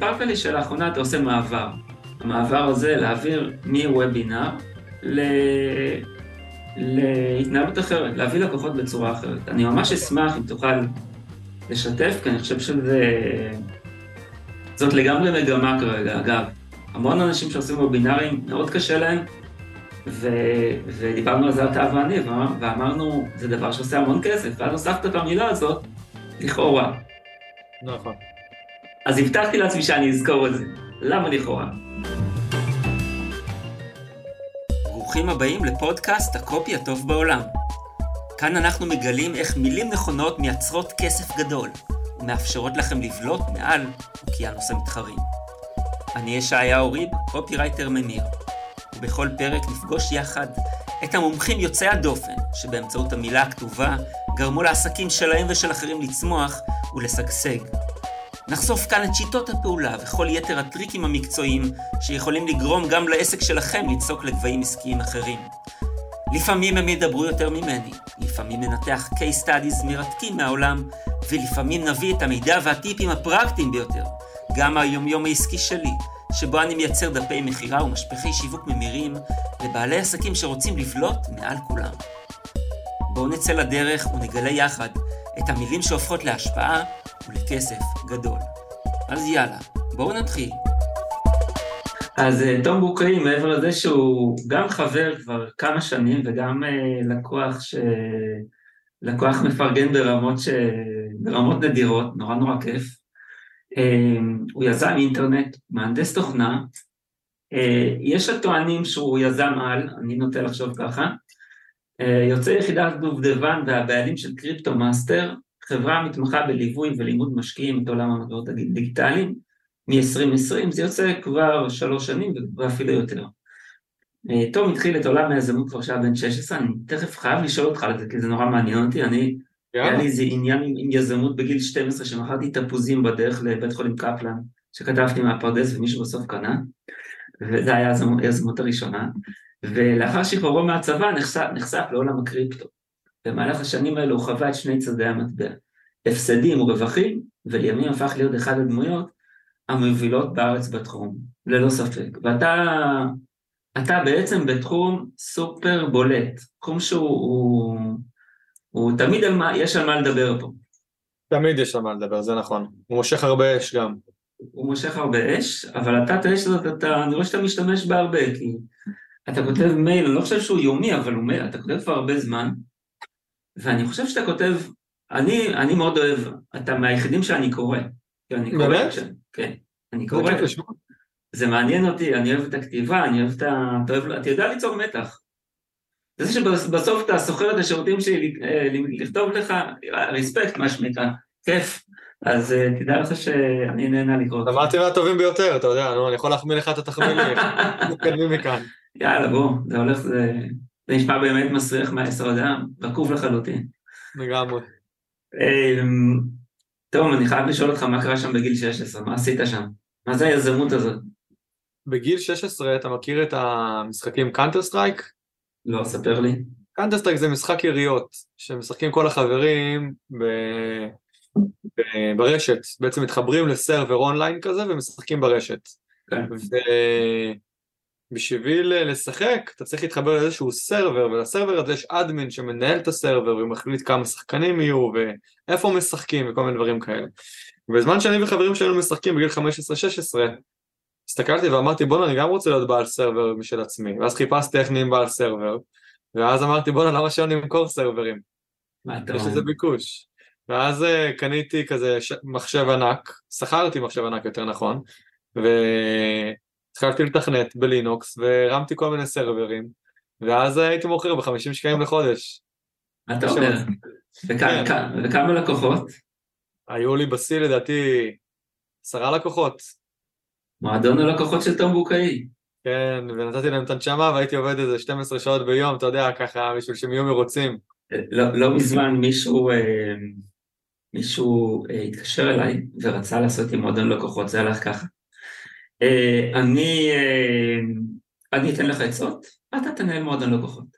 סיפרת לי שלאחרונה אתה עושה מעבר. המעבר הזה להעביר מוובינר ל... להתנהלות אחרת, להביא לקוחות בצורה אחרת. אני ממש אשמח אם תוכל לשתף, כי אני חושב שזה... זאת לגמרי מגמה כרגע, אגב. המון אנשים שעושים וובינארים, מאוד קשה להם, ו... ודיברנו על זה אתה ואני, ואמרנו, זה דבר שעושה המון כסף, ואז הוספת את המילה הזאת, לכאורה. נכון. אז הבטחתי לעצמי שאני אזכור את זה. למה לכאורה? ברוכים הבאים לפודקאסט הקופי הטוב בעולם. כאן אנחנו מגלים איך מילים נכונות מייצרות כסף גדול, ומאפשרות לכם לבלוט מעל אוקיינוס המתחרים. אני ישעיהו ריב, קופירייטר ממיר, ובכל פרק נפגוש יחד את המומחים יוצאי הדופן, שבאמצעות המילה הכתובה גרמו לעסקים שלהם ושל אחרים לצמוח ולשגשג. נחשוף כאן את שיטות הפעולה וכל יתר הטריקים המקצועיים שיכולים לגרום גם לעסק שלכם לצעוק לגבהים עסקיים אחרים. לפעמים הם ידברו יותר ממני, לפעמים ננתח case studies מרתקים מהעולם, ולפעמים נביא את המידע והטיפים הפרקטיים ביותר, גם מהיומיום העסקי שלי, שבו אני מייצר דפי מכירה ומשפחי שיווק ממירים לבעלי עסקים שרוצים לבלוט מעל כולם. בואו נצא לדרך ונגלה יחד את המילים שהופכות להשפעה ולכסף גדול. אז יאללה, בואו נתחיל. אז אה, תום בוקרי, מעבר לזה שהוא גם חבר כבר כמה שנים וגם אה, לקוח ש... לקוח מפרגן ברמות, ש... ברמות נדירות, נורא נורא כיף. אה, הוא יזם אינטרנט, מהנדס תוכנה, יש הטוענים שהוא יזם על, אני נוטה לחשוב ככה, יוצא יחידת דובדבן והבעלים של Crypto Master, חברה המתמחה בליווי ולימוד משקיעים את עולם המטבעות הדיגיטליים מ-2020, זה יוצא כבר שלוש שנים ואפילו יותר. אה, תום התחיל את עולם היזמות כבר שהיה בן 16, אני תכף חייב לשאול אותך על זה, כי זה נורא מעניין אותי, אני, היה לי איזה עניין עם, יזמות בגיל 12, שמכרתי תפוזים בדרך לבית חולים קפלן, שכתבתי מהפרדס ומישהו בסוף קנה, וזו הייתה היזמות הראשונה, ולאחר שחרורו מהצבא נחשף, נחשף לעולם הקריפטו. במהלך השנים האלו הוא חווה את שני צדדי המטבע, הפסדים ורווחים, ולימים הפך להיות אחד הדמויות המובילות בארץ בתחום, ללא ספק. ואתה אתה בעצם בתחום סופר בולט, תחום שהוא הוא, הוא תמיד על מה, יש על מה לדבר פה. תמיד יש על מה לדבר, זה נכון. הוא מושך הרבה אש גם. הוא מושך הרבה אש, אבל אתה את האש הזאת, אתה, אני רואה שאתה משתמש בה הרבה, כי אתה כותב מייל, אני לא חושב שהוא יומי, אבל הוא מייל, אתה כותב כבר הרבה זמן, ואני חושב שאתה כותב, אני, אני מאוד אוהב, אתה מהיחידים שאני קורא. באמת? כן, אני קורא. זה מעניין אותי, אני אוהב את הכתיבה, אני אוהב את ה... אתה, אוהב, אתה יודע ליצור מתח. זה שבסוף אתה שוכר את השירותים שלי אה, לכתוב לך, respect מה שנקרא, כיף. אז אה, תדע לך שאני נהנה לקרוא. אמרתי מהטובים ביותר, אתה יודע, אני יכול להחמיא לך את התחמילים, מתקדמים מכאן. יאללה, בוא, זה הולך, זה... זה נשמע באמת מסריח מהיסוד, אה? רקוב לחלוטין. לגמרי. אמ, טוב, אני חייב לשאול אותך מה קרה שם בגיל 16, מה עשית שם? מה זה היזמות הזאת? בגיל 16 אתה מכיר את המשחקים Counter Strike? לא, ספר לי. Counter Strike זה משחק יריות, שמשחקים כל החברים ב... ב... ברשת, בעצם מתחברים ל server online כזה ומשחקים ברשת. כן. ו... בשביל אה, לשחק אתה צריך להתחבר לאיזשהו server ול server הזה יש admin שמנהל את ה server ומחליט כמה שחקנים יהיו ואיפה משחקים וכל מיני דברים כאלה. בזמן שאני וחברים שלנו משחקים בגיל 15-16 הסתכלתי ואמרתי בואנה אני גם רוצה להיות בעל סרבר משל עצמי ואז חיפשתי איך נהיים בעל סרבר ואז אמרתי בואנה למה שאני אמכור סרברים? יש לזה ביקוש. ואז uh, קניתי כזה מחשב ענק, שכרתי מחשב ענק יותר נכון, ו... התחלתי לתכנת בלינוקס והרמתי כל מיני סרברים ואז הייתי מוכר ב-50 שקלים לחודש. אתה אומר, כן. וכמה לקוחות? היו לי בשיא לדעתי עשרה לקוחות. מועדון הלקוחות של תום בוקאי. כן, ונתתי להם את הנשמה והייתי עובד איזה 12 שעות ביום, אתה יודע, ככה, בשביל שהם יהיו מרוצים. לא, לא מזמן מישהו, אה, מישהו אה, התקשר אליי ורצה לעשות עם מועדון לקוחות, זה הלך ככה. אה, אני, אה, אני אתן לך עצות, ואתה תנהל מועדון לקוחות.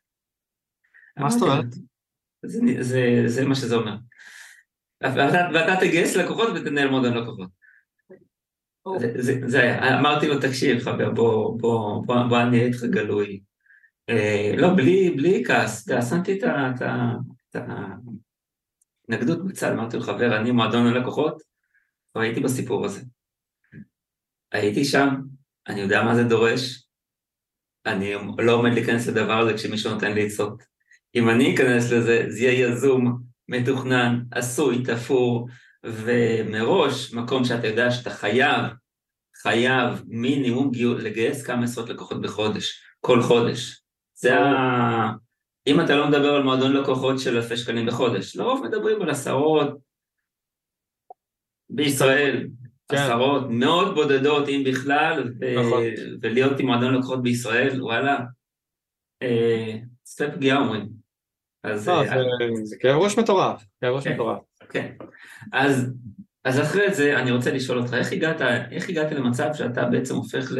מה זאת אומרת? זה, זה, זה מה שזה אומר. ואתה, ואתה תגייס לקוחות ותנהל מועדון לקוחות. זה, זה, זה, אמרתי לו, תקשיב, חבר, בוא, בוא, בוא, בוא אני אהיה איתך גלוי. אה, לא, בלי, בלי כעס, שמתי את ההתנגדות בצד, אמרתי לו, חבר, אני מועדון הלקוחות, והייתי בסיפור הזה. הייתי שם, אני יודע מה זה דורש, אני לא עומד להיכנס לדבר הזה כשמישהו נותן לי עצות. אם אני אכנס לזה, זה יהיה יזום, מתוכנן, עשוי, תפור, ומראש, מקום שאתה יודע שאתה חייב, חייב מינימום לגייס כמה עשרות לקוחות בחודש, כל חודש. זה ה... אם אתה לא מדבר על מועדון לקוחות של אלפי שקלים בחודש, לרוב מדברים על עשרות בישראל. עשרות, מאות בודדות אם בכלל. נכון. ולהיות עם מועדון לקוחות בישראל, וואלה, סטפ פגיעה אומרים. אז... לא, זה, זה כאב ראש מטורף, כאב ראש כן, מטורף. כן, אז, אז אחרי זה אני רוצה לשאול אותך, איך הגעת, איך הגעת למצב שאתה בעצם הופך ל...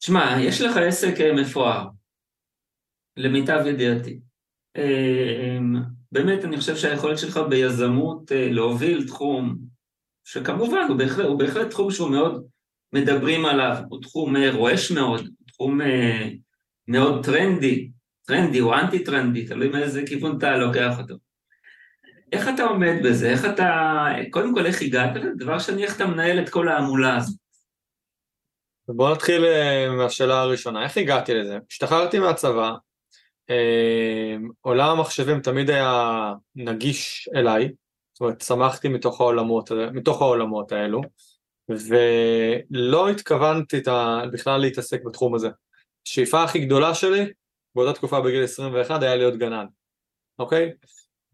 שמע, יש לך עסק אה, מפואר, למיטב ידיעתי. אה, באמת, אני חושב שהיכולת שלך ביזמות אה, להוביל תחום, שכמובן הוא בהחלט, הוא בהחלט תחום שהוא מאוד מדברים עליו, הוא תחום רועש מאוד, תחום מאוד טרנדי, טרנדי או אנטי טרנדי, תלוי מאיזה כיוון אתה לוקח אותו. איך אתה עומד בזה? איך אתה... קודם כל, איך הגעת לזה? דבר שני, איך אתה מנהל את כל ההמולה הזאת? בוא נתחיל אה, מהשאלה הראשונה, איך הגעתי לזה? השתחררתי מהצבא, אה, עולם המחשבים תמיד היה נגיש אליי, זאת אומרת, צמחתי מתוך העולמות, מתוך העולמות האלו, ולא התכוונתי בכלל להתעסק בתחום הזה. השאיפה הכי גדולה שלי, באותה תקופה בגיל 21, היה להיות גנן, אוקיי?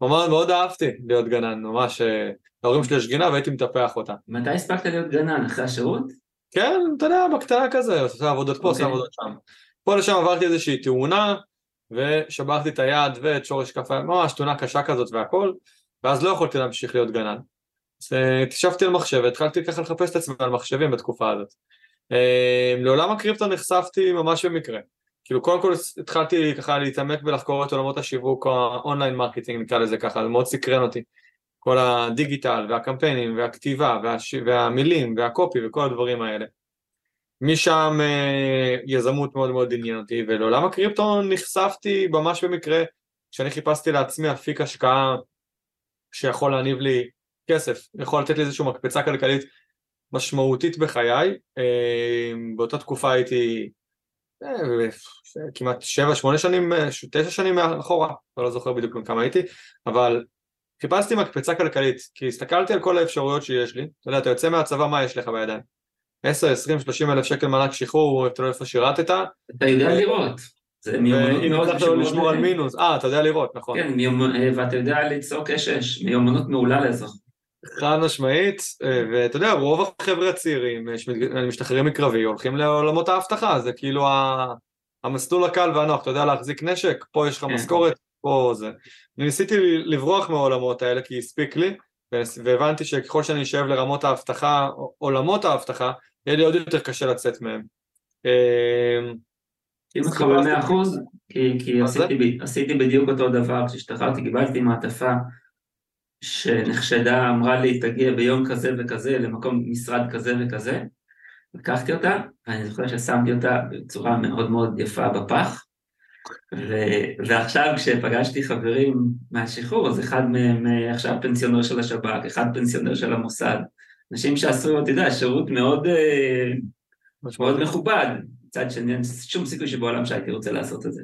ממש מאוד אהבתי להיות גנן, ממש, אה, ההורים שלי יש גינה והייתי מטפח אותה. מתי הספקת להיות גנן? אחרי השירות? כן, אתה יודע, בקטנה כזה, עושה עבודות פה, עושה אוקיי. עבודות שם. פה לשם עברתי איזושהי תאונה, ושברתי את היד ואת שורש כף ממש תאונה קשה כזאת והכל, ואז לא יכולתי להמשיך להיות גנן. אז אה, התיישבתי על מחשב והתחלתי ככה לחפש את עצמי על מחשבים בתקופה הזאת. אה, לעולם הקריפטו נחשפתי ממש במקרה. כאילו קודם כל התחלתי ככה להתעמק ולחקור את עולמות השיווק, ה online marketing נקרא לזה ככה, זה מאוד סקרן אותי. כל הדיגיטל והקמפיינים והכתיבה והש... והמילים והקופי וכל הדברים האלה. משם אה, יזמות מאוד מאוד עניין אותי, ולעולם הקריפטו נחשפתי ממש במקרה, כשאני חיפשתי לעצמי אפיק השקעה שיכול להניב לי כסף, יכול לתת לי איזושהי מקפצה כלכלית משמעותית בחיי. אה, באותה תקופה הייתי אה, כמעט שבע, שמונה שנים, אה, תשע שנים אחורה, לא זוכר בדיוק כמה הייתי, אבל חיפשתי מקפצה כלכלית, כי הסתכלתי על כל האפשרויות שיש לי, אתה יודע, אתה יוצא מהצבא, מה יש לך בידיים? 10, 20, 30 אלף שקל מענק שחרור, אתה לא איפה שירתת. אתה יודע לראות. זה מיומנות מאוד חשובה. לשמור על מינוס, אה, אתה יודע לראות, נכון. כן, ואתה יודע לצעוק אש-אש, מיומנות מעולה לאזרחות. חד משמעית, אה, ואתה יודע, רוב החבר'ה הצעירים אה, שמשתחררים מקרבי הולכים לעולמות האבטחה, זה כאילו המסלול הקל והנוח, אתה יודע להחזיק נשק, פה יש לך כן. משכורת, פה זה. אני ניסיתי לברוח מהעולמות האלה כי הספיק לי, והבנתי שככל שאני אשאב לרמות האבטחה, עולמות האבטחה, יהיה לי עוד יותר קשה לצאת מהם. אם אותך במאה אחוז, כי עשיתי בדיוק אותו דבר, כשהשתחררתי קיבלתי מעטפה שנחשדה אמרה לי תגיע ביום כזה וכזה למקום משרד כזה וכזה, לקחתי אותה ואני זוכר ששמתי אותה בצורה מאוד מאוד יפה בפח. ו- ועכשיו כשפגשתי חברים מהשחרור אז אחד מהם אה, עכשיו פנסיונר של השב"כ, אחד פנסיונר של המוסד, אנשים שעשו, אתה יודע, שירות מאוד, אה, מאוד מכובד, מצד שני אין שום סיכוי שבעולם שהייתי רוצה לעשות את זה.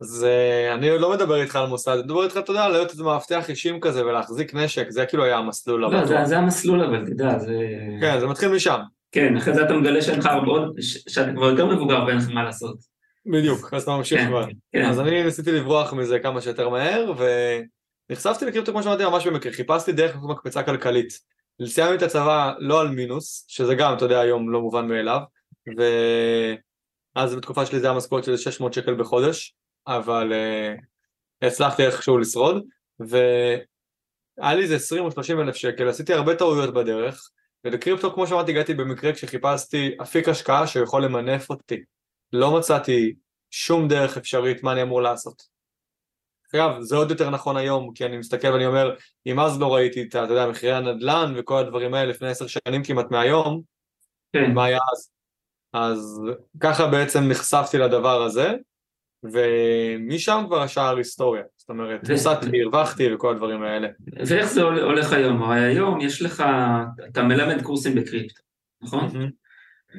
אז uh, אני לא מדבר איתך על מוסד, אני מדבר איתך, אתה יודע, להיות איזה מאבטח אישים כזה ולהחזיק נשק, זה כאילו היה המסלול. לא, זה, זה המסלול אבל, אתה יודע, זה... כן, זה מתחיל משם. כן, אחרי זה אתה מגלה שאין לך הרבה עוד, שאתה כבר יותר מבוגר ואין לך מה לעשות. בדיוק, אז אתה ממשיך כן, כבר. כן. אז אני ניסיתי לברוח מזה כמה שיותר מהר, ונחשפתי לקריפטו כמו שאמרתי ממש במקרה, חיפשתי דרך מקפצה כלכלית. סיימתי את הצבא לא על מינוס, שזה גם, אתה יודע, היום לא מובן מאליו, ואז בתקופה שלי זה היה משכורת של 600 שקל בחודש, אבל uh, הצלחתי איכשהו לשרוד, והיה לי איזה 20 או 30 אלף שקל, עשיתי הרבה טעויות בדרך, ולקריפטו כמו שאמרתי הגעתי במקרה כשחיפשתי אפיק השקעה שיכול למנף אותי, לא מצאתי שום דרך אפשרית מה אני אמור לעשות. אגב, זה עוד יותר נכון היום, כי אני מסתכל ואני אומר, אם אז לא ראיתי את, אתה יודע, מחירי הנדל"ן וכל הדברים האלה לפני עשר שנים כמעט מהיום, כן. מה היה אז? אז ככה בעצם נחשפתי לדבר הזה, ומשם כבר השאר היסטוריה. זאת אומרת, הפסדתי, הרווחתי וכל הדברים האלה. ואיך זה הולך היום? הרי היום יש לך, אתה מלמד קורסים בקריפטו, נכון?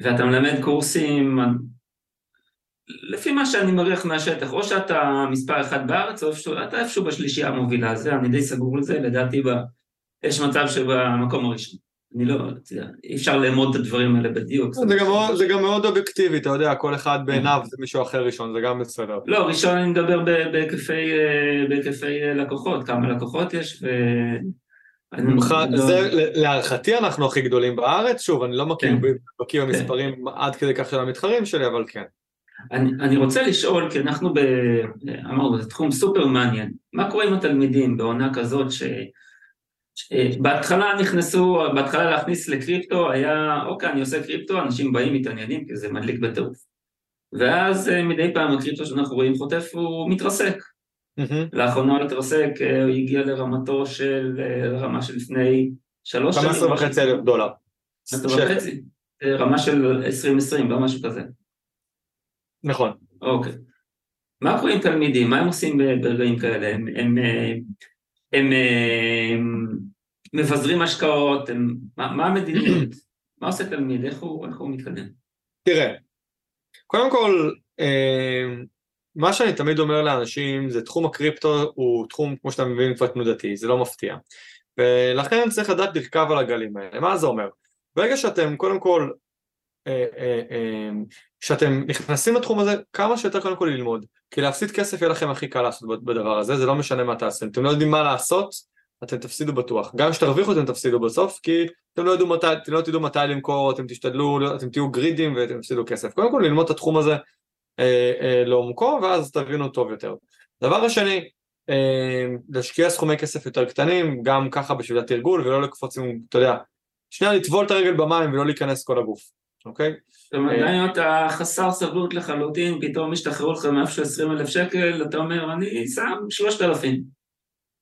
ואתה מלמד קורסים, לפי מה שאני מריח מהשטח, או שאתה מספר אחד בארץ, או איפשהו, אתה איפשהו בשלישייה המובילה, זה, אני די סגור לזה, לדעתי יש מצב שבמקום הראשון. אני לא, אי אפשר לאמוד את הדברים האלה בדיוק. זה גם, מאוד, זה גם מאוד אובייקטיבי, אתה יודע, כל אחד בעיניו זה מישהו אחר ראשון, זה גם בסדר. לא, ראשון אני מדבר בהיקפי, אה, בהיקפי לקוחות, כמה לקוחות יש, ו... לא... זה להערכתי אנחנו הכי גדולים בארץ, שוב, אני לא מכיר כן. בקיא במספרים כן. עד כדי כך של המתחרים שלי, אבל כן. אני, אני רוצה לשאול, כי אנחנו ב... אמרנו, זה תחום סופר מעניין, מה קורה עם התלמידים בעונה כזאת ש... בהתחלה נכנסו, בהתחלה להכניס לקריפטו היה, אוקיי, אני עושה קריפטו, אנשים באים, מתעניינים, כי זה מדליק בטירוף. ואז אה, מדי פעם הקריפטו שאנחנו רואים חוטף, הוא מתרסק. Mm-hmm. לאחרונה הוא התרסק, אה, הוא הגיע לרמתו של, אה, רמה של לפני שלוש שנים. 15 וחצי אלף דולר. 15 וחצי, רמה של 2020, לא משהו כזה. נכון. אוקיי. מה קורה עם תלמידים? מה הם עושים ברגעים כאלה? הם, הם, הם, הם מבזרים השקעות? הם, מה, מה המדיניות? מה עושה תלמיד? איך הוא, איך הוא מתקדם? תראה, קודם כל, מה שאני תמיד אומר לאנשים זה תחום הקריפטו הוא תחום כמו שאתה מבין כבר תנודתי, זה לא מפתיע ולכן צריך לדעת לרכב על הגלים האלה, מה זה אומר? ברגע שאתם קודם כל, כשאתם אה, אה, אה, נכנסים לתחום הזה כמה שיותר קודם כל ללמוד כי להפסיד כסף יהיה לכם הכי קל לעשות בדבר הזה, זה לא משנה מה תעשו, אתם לא יודעים מה לעשות אתם תפסידו בטוח, גם כשתרוויחו אתם תפסידו בסוף כי אתם לא, יודעו מתי, אתם לא תדעו מתי למכור, אתם תשתדלו, אתם תהיו גרידים ואתם תפסידו כסף, קודם כל ללמוד את התחום הזה לעומקו ואז תבינו טוב יותר. דבר השני, להשקיע סכומי כסף יותר קטנים, גם ככה בשביל התרגול ולא לקפוץ עם, אתה יודע, שנייה לטבול את הרגל במים ולא להיכנס כל הגוף, אוקיי? זאת אומרת, גם אם אתה חסר סבלות לחלוטין, פתאום השתחררו לך מאיפה 20 אלף שקל, אתה אומר, אני שם 3,000.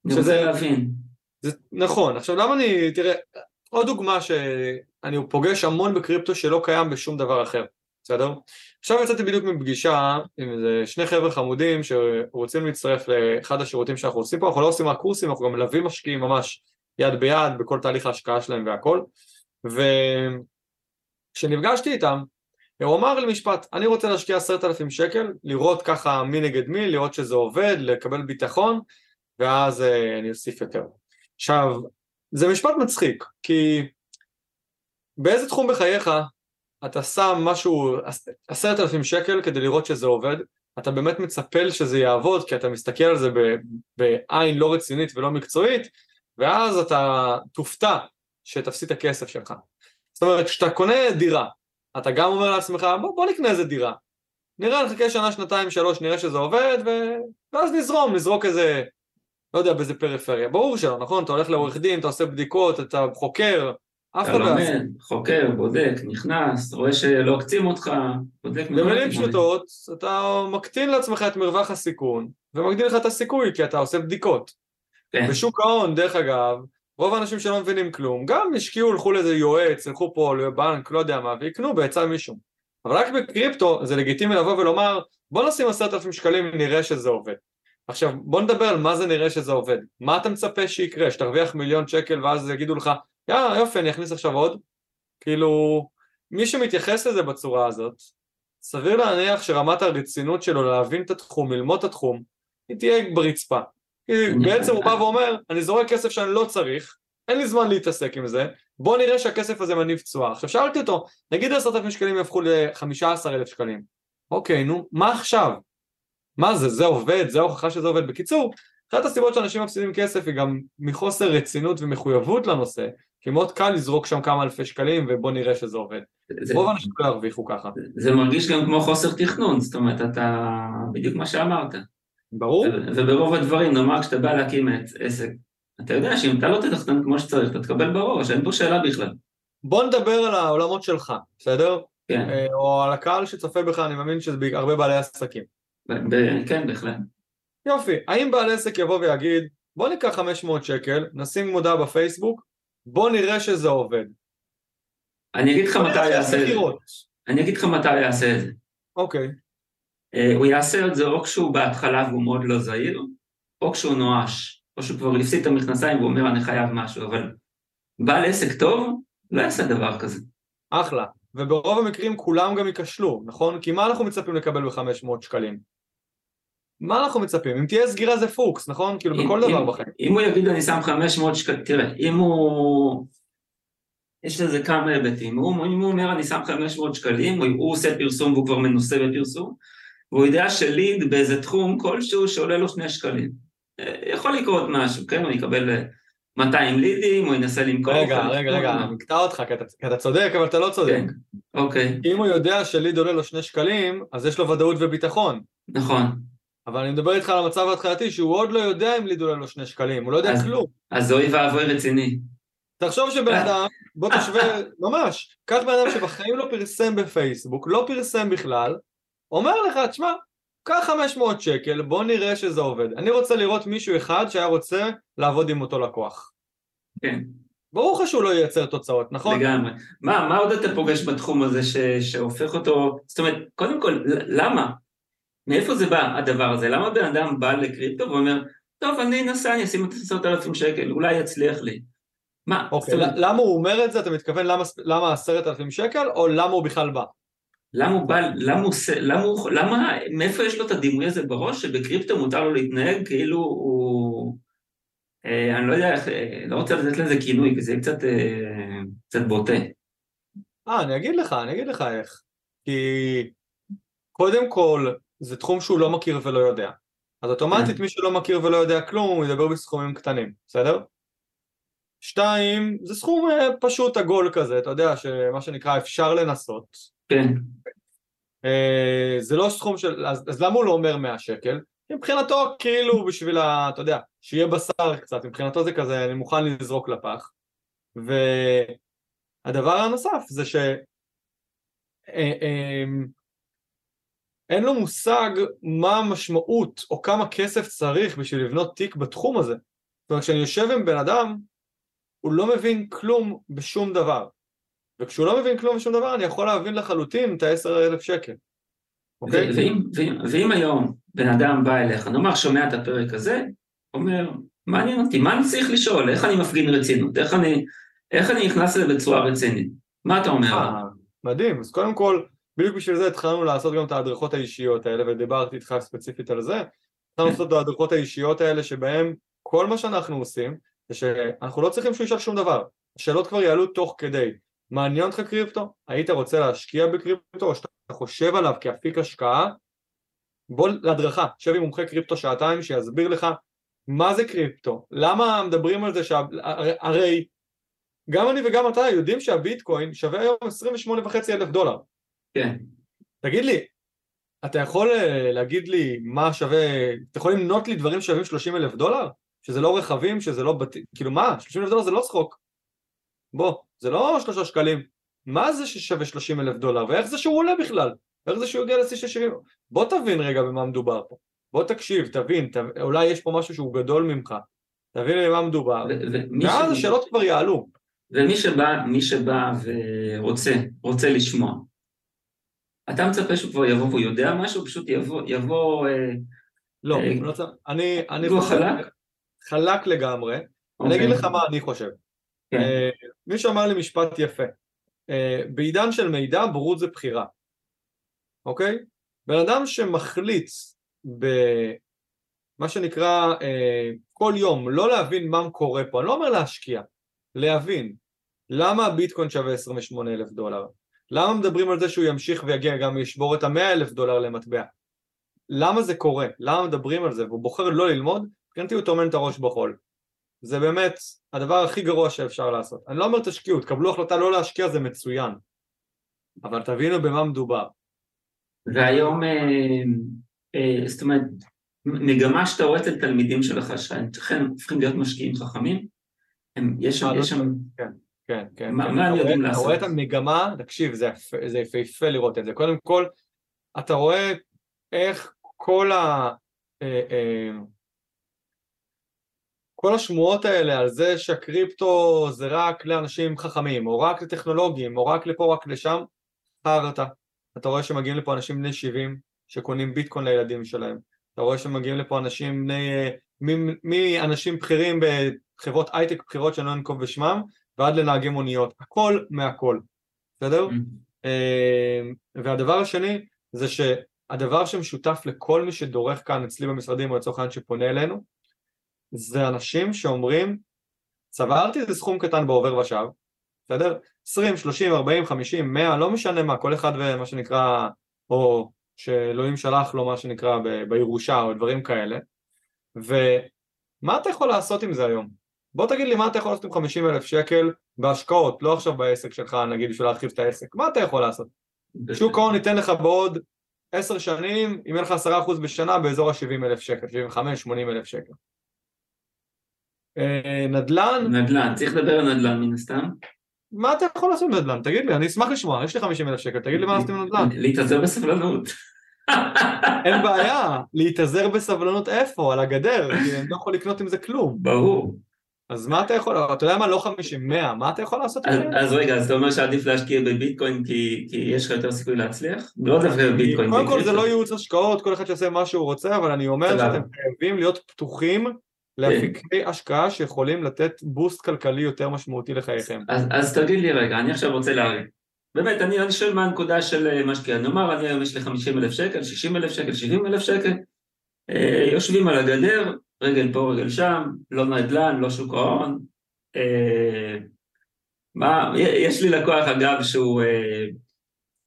אני רוצה להבין. זה נכון, עכשיו למה אני, תראה, עוד דוגמה שאני פוגש המון בקריפטו שלא קיים בשום דבר אחר, בסדר? עכשיו יצאתי בדיוק מפגישה עם איזה שני חבר'ה חמודים שרוצים להצטרף לאחד השירותים שאנחנו עושים פה, אנחנו לא עושים רק קורסים, אנחנו גם מלווים משקיעים ממש יד ביד בכל תהליך ההשקעה שלהם והכל וכשנפגשתי איתם הוא אמר לי משפט, אני רוצה להשקיע עשרת אלפים שקל, לראות ככה מי נגד מי, לראות שזה עובד, לקבל ביטחון ואז uh, אני אוסיף יותר. עכשיו, זה משפט מצחיק, כי באיזה תחום בחייך אתה שם משהו, עשרת אלפים שקל כדי לראות שזה עובד, אתה באמת מצפה שזה יעבוד כי אתה מסתכל על זה בעין לא רצינית ולא מקצועית, ואז אתה תופתע שתפסיד את הכסף שלך. זאת אומרת, כשאתה קונה דירה, אתה גם אומר לעצמך, בוא, בוא נקנה איזה דירה. נראה, נחכה שנה, שנתיים, שלוש, נראה שזה עובד, ו... ואז נזרום, נזרוק איזה, לא יודע, באיזה פריפריה. ברור שלא, נכון? אתה הולך לעורך דין, אתה עושה בדיקות, אתה חוקר, אף אחד לא יעשה. חוקר, בודק, נכנס, רואה שלא עוקצים אותך, בודק... במילים פשוטות, אתה מקטין לעצמך את מרווח הסיכון, ומגדיל לך את הסיכוי, כי אתה עושה בדיקות. כן. בשוק ההון, דרך אגב, רוב האנשים שלא מבינים כלום, גם השקיעו, הלכו לאיזה יועץ, הלכו פה לבנק, לא יודע מה, ויקנו בעצה מישהו. אבל רק בקריפטו זה לגיטימי לבוא ולומר, בוא נשים עשרת אלפים שקלים, נראה שזה עובד. עכשיו בוא נדבר על מה זה נראה שזה עובד. מה אתה מצפה שיקרה? שתרוויח מיליון שקל ואז יגידו לך, יא יופי אני אכניס עכשיו עוד? כאילו, מי שמתייחס לזה בצורה הזאת, סביר להניח שרמת הרצינות שלו להבין את התחום, ללמוד את התחום, היא תהיה ברצפה. בעצם הוא בא ואומר, אני זורק כסף שאני לא צריך, אין לי זמן להתעסק עם זה, בוא נראה שהכסף הזה מניב תשואה. עכשיו שאלתי אותו, נגיד עשרת אלפים שקלים יהפכו לחמישה עשר אלף שקלים. אוקיי, נו, מה עכשיו? מה זה, זה עובד, זה ההוכחה שזה עובד. בקיצור, אחת הסיבות שאנשים מפסידים כסף היא גם מחוסר רצינות ומחויבות לנושא, כי מאוד קל לזרוק שם כמה אלפי שקלים ובוא נראה שזה עובד. זה, רוב האנשים לא ירוויחו ככה. זה מרגיש גם כמו חוסר תכנון, זאת אומרת, אתה בדיוק מה שאמרת. ברור. וברוב הדברים, נאמר כשאתה בא להקים עסק, אתה יודע שאם אתה לא תתכנן כמו שצריך, אתה תקבל בראש, אין פה שאלה בכלל. בוא נדבר על העולמות שלך, בסדר? כן. אה, או על הקהל שצופה בך, אני מאמין שזה הרבה בעלי עסקים. כן, בהחלט. יופי, האם בעל עסק יבוא ויגיד, בוא ניקח 500 שקל, נשים מודעה בפייסבוק, בוא נראה שזה עובד. אני אגיד לך מתי יעשה את זה. אני אגיד לך מתי יעשה את זה. אוקיי. אה, הוא יעשה את זה או כשהוא בהתחלה והוא מאוד לא זהיר, או כשהוא נואש, או שהוא כבר הפסיד את המכנסיים והוא אומר אני חייב משהו, אבל בעל עסק טוב לא יעשה דבר כזה. אחלה, וברוב המקרים כולם גם ייכשלו, נכון? כי מה אנחנו מצפים לקבל ב-500 שקלים? מה אנחנו מצפים? אם תהיה סגירה זה פוקס, נכון? כאילו אם, בכל אם, דבר בחיים. אם הוא יגיד אני שם 500 שקלים, תראה, אם הוא... יש לזה כמה היבטים, אם הוא אומר אני שם 500 שקלים, הוא, הוא עושה פרסום והוא כבר מנוסה בפרסום, והוא יודע שליד באיזה תחום כלשהו שעולה לו שני שקלים. אה, יכול לקרות משהו, כן? הוא יקבל 200 אה, לידים, הוא ינסה למכור. רגע, רגע, רגע, אני אקטע אותך, כי אתה, צודק, אבל אתה לא צודק. כן, אוקיי. אם הוא יודע שליד עולה לו שני שקלים, אז יש לו ודאות וביטחון. נכון. אבל אני מדבר איתך על המצב ההתחלתי שהוא עוד לא יודע אם ליד עולה לו שני שקלים, הוא לא יודע כלום. אז אוי ואבוי רציני. תחשוב שבן אדם, בוא תשווה, ממש, קח בן אדם שבחיים לא פרסם בפייסבוק, לא פרסם בכלל, אומר לך, תשמע, קח 500 שקל, בוא נראה שזה עובד. אני רוצה לראות מישהו אחד שהיה רוצה לעבוד עם אותו לקוח. כן. ברור לך שהוא לא ייצר תוצאות, נכון? לגמרי. מה, מה עוד אתה פוגש בתחום הזה ש, שהופך אותו, זאת אומרת, קודם כל, למה? מאיפה זה בא הדבר הזה? למה בן אדם בא לקריפטו ואומר, טוב, אני אנסה, אני אשים את עשרת אלפים שקל, אולי יצליח לי. מה? אוקיי, אומרת... למה הוא אומר את זה? אתה מתכוון למה עשרת אלפים שקל, או למה הוא בכלל בא? למה הוא בא, למה הוא עושה, למה הוא, למה, מאיפה יש לו את הדימוי הזה בראש שבקריפטו מותר לו להתנהג כאילו הוא, אה, אני לא יודע איך, אה, לא רוצה לתת לזה כינוי, כי זה קצת, אה, קצת בוטה. אה, אני אגיד לך, אני אגיד לך איך. כי קודם כל, זה תחום שהוא לא מכיר ולא יודע. אז אוטומטית כן. מי שלא מכיר ולא יודע כלום, הוא ידבר בסכומים קטנים, בסדר? שתיים, זה סכום אה, פשוט עגול כזה, אתה יודע, שמה שנקרא אפשר לנסות. כן. אה, זה לא סכום של, אז, אז למה הוא לא אומר 100 שקל? מבחינתו כאילו בשביל ה... אתה יודע, שיהיה בשר קצת, מבחינתו זה כזה, אני מוכן לזרוק לפח. והדבר הנוסף זה ש... אה, אין לו מושג מה המשמעות או כמה כסף צריך בשביל לבנות תיק בתחום הזה. זאת אומרת, כשאני יושב עם בן אדם, הוא לא מבין כלום בשום דבר. וכשהוא לא מבין כלום בשום דבר, אני יכול להבין לחלוטין את ה-10,000 שקל. אוקיי? ואם, ואם, ואם היום בן אדם בא אליך, נאמר שומע את הפרק הזה, אומר, מעניין אותי, מה אני צריך לשאול? איך אני מפגין רצינות? איך אני, איך אני נכנס לזה בצורה רצינית? מה אתה אומר? אה, מדהים, אז קודם כל, בדיוק בשביל זה התחלנו לעשות גם את ההדרכות האישיות האלה, ודיברתי איתך ספציפית על זה. התחלנו לעשות את ההדרכות האישיות האלה, שבהם כל מה שאנחנו עושים, זה שאנחנו לא צריכים שהוא ישאל שום דבר. השאלות כבר יעלו תוך כדי. מעניין אותך קריפטו? היית רוצה להשקיע בקריפטו, או שאתה חושב עליו כאפיק השקעה? בוא להדרכה, שב עם מומחה קריפטו שעתיים שיסביר לך מה זה קריפטו, למה מדברים על זה, שה... הרי גם אני וגם אתה יודעים שהביטקוין שווה היום 28.5 אלף דולר. כן. תגיד לי, אתה יכול אה, להגיד לי מה שווה, אתה יכול למנות לי דברים שווים 30 אלף דולר? שזה לא רכבים, שזה לא בתים, כאילו מה? 30 אלף דולר זה לא צחוק. בוא, זה לא שלושה שקלים. מה זה ששווה 30 אלף דולר? ואיך זה שהוא עולה בכלל? איך זה שהוא הגיע לשיא של 70? בוא תבין רגע במה מדובר פה. בוא תקשיב, תבין, ת... אולי יש פה משהו שהוא גדול ממך. תבין במה מדובר. ואז השאלות כבר יעלו. ומי שבא, מי שבא ורוצה, רוצה לשמוע, אתה מצפה שהוא כבר יבוא והוא יודע משהו, פשוט יבוא, יבוא... אה, לא, אה, לא אני, אני חושב, חלק? חלק לגמרי, okay. אני אגיד אוקיי. לך מה אני חושב. כן. אה, מישהו אמר לי משפט יפה, בעידן של מידע בורות זה בחירה, אוקיי? בן אדם שמחליט במה שנקרא כל יום לא להבין מה קורה פה, אני לא אומר להשקיע, להבין למה הביטקוין שווה 28 אלף דולר, למה מדברים על זה שהוא ימשיך ויגיע גם ישבור את המאה אלף דולר למטבע? למה זה קורה? למה מדברים על זה? והוא בוחר לא ללמוד, מבחינתי הוא טומן את הראש בחול. זה באמת הדבר הכי גרוע שאפשר לעשות. אני לא אומר תשקיעו, תקבלו החלטה לא להשקיע זה מצוין, אבל תבינו במה מדובר. והיום, אה, אה, זאת אומרת, מגמה שאתה רואה אצל תלמידים שלך, שהם הופכים להיות משקיעים חכמים, יש שם, יש שם... כן. כן, כן. מה, כן. מה הם יודעים לעשות? אתה רואה את המגמה, תקשיב, זה, יפהפה לראות את זה. קודם כל, אתה רואה איך כל ה... אה, אה, כל השמועות האלה על זה שהקריפטו זה רק לאנשים חכמים, או רק לטכנולוגים, או רק לפה, רק לשם, חרטא. אתה רואה שמגיעים לפה אנשים בני 70 שקונים ביטקוין לילדים שלהם. אתה רואה שמגיעים לפה אנשים בני... מאנשים בכירים בחברות הייטק בכירות שאני לא אנקוב בשמם, ועד לנהגי מוניות. הכל מהכל, בסדר? Mm-hmm. והדבר השני זה שהדבר שמשותף לכל מי שדורך כאן אצלי במשרדים, או לצורך העניין שפונה אלינו, זה אנשים שאומרים, צברתי איזה סכום קטן בעובר ושב, בסדר? 20, 30, 40, 50, 100, לא משנה מה, כל אחד ומה שנקרא, או שאלוהים שלח לו מה שנקרא ב- בירושה או דברים כאלה, ומה אתה יכול לעשות עם זה היום? בוא תגיד לי מה אתה יכול לעשות עם 50 אלף שקל בהשקעות, לא עכשיו בעסק שלך נגיד בשביל להרחיב את העסק, מה אתה יכול לעשות? שוק ההון ייתן לך בעוד 10 שנים, אם יהיה לך 10% בשנה באזור ה-70 אלף שקל, 75-80 אלף שקל. אה, נדל"ן? נדל"ן, צריך לדבר על נדל"ן מן הסתם. מה אתה יכול לעשות בנדל"ן? תגיד לי, אני אשמח לשמוע, יש לי 50 אלף שקל, תגיד לי מה לעשות עם נדל"ן. להתאזר בסבלנות. אין בעיה, להתאזר בסבלנות איפה? על הגדר, כי אני לא יכול לקנות עם זה כלום. ברור. אז מה אתה יכול, אתה יודע מה, לא 50, 100, מה אתה יכול לעשות עם זה? אז רגע, אז אתה אומר שעדיף להשקיע בביטקוין כי יש לך יותר סיכוי להצליח? לא דווקא בביטקוין. קודם כל זה לא ייעוץ השקעות, כל אחד שעושה מה שהוא רוצה, אבל אני אומר שאתם חייבים להיות פתוחים לאפיקי השקעה שיכולים לתת בוסט כלכלי יותר משמעותי לחייכם. אז, אז תגיד לי רגע, אני עכשיו רוצה להרים. באמת, אני, אני שואל מה הנקודה של אה, משקיע. נאמר, אני היום יש לי 50 אלף שקל, 60 אלף שקל, 70 אלף שקל, אה, יושבים על הגדר, רגל פה, רגל שם, לא נדל"ן, לא שוק ההון. אה, מה, יש לי לקוח אגב שהוא, אה,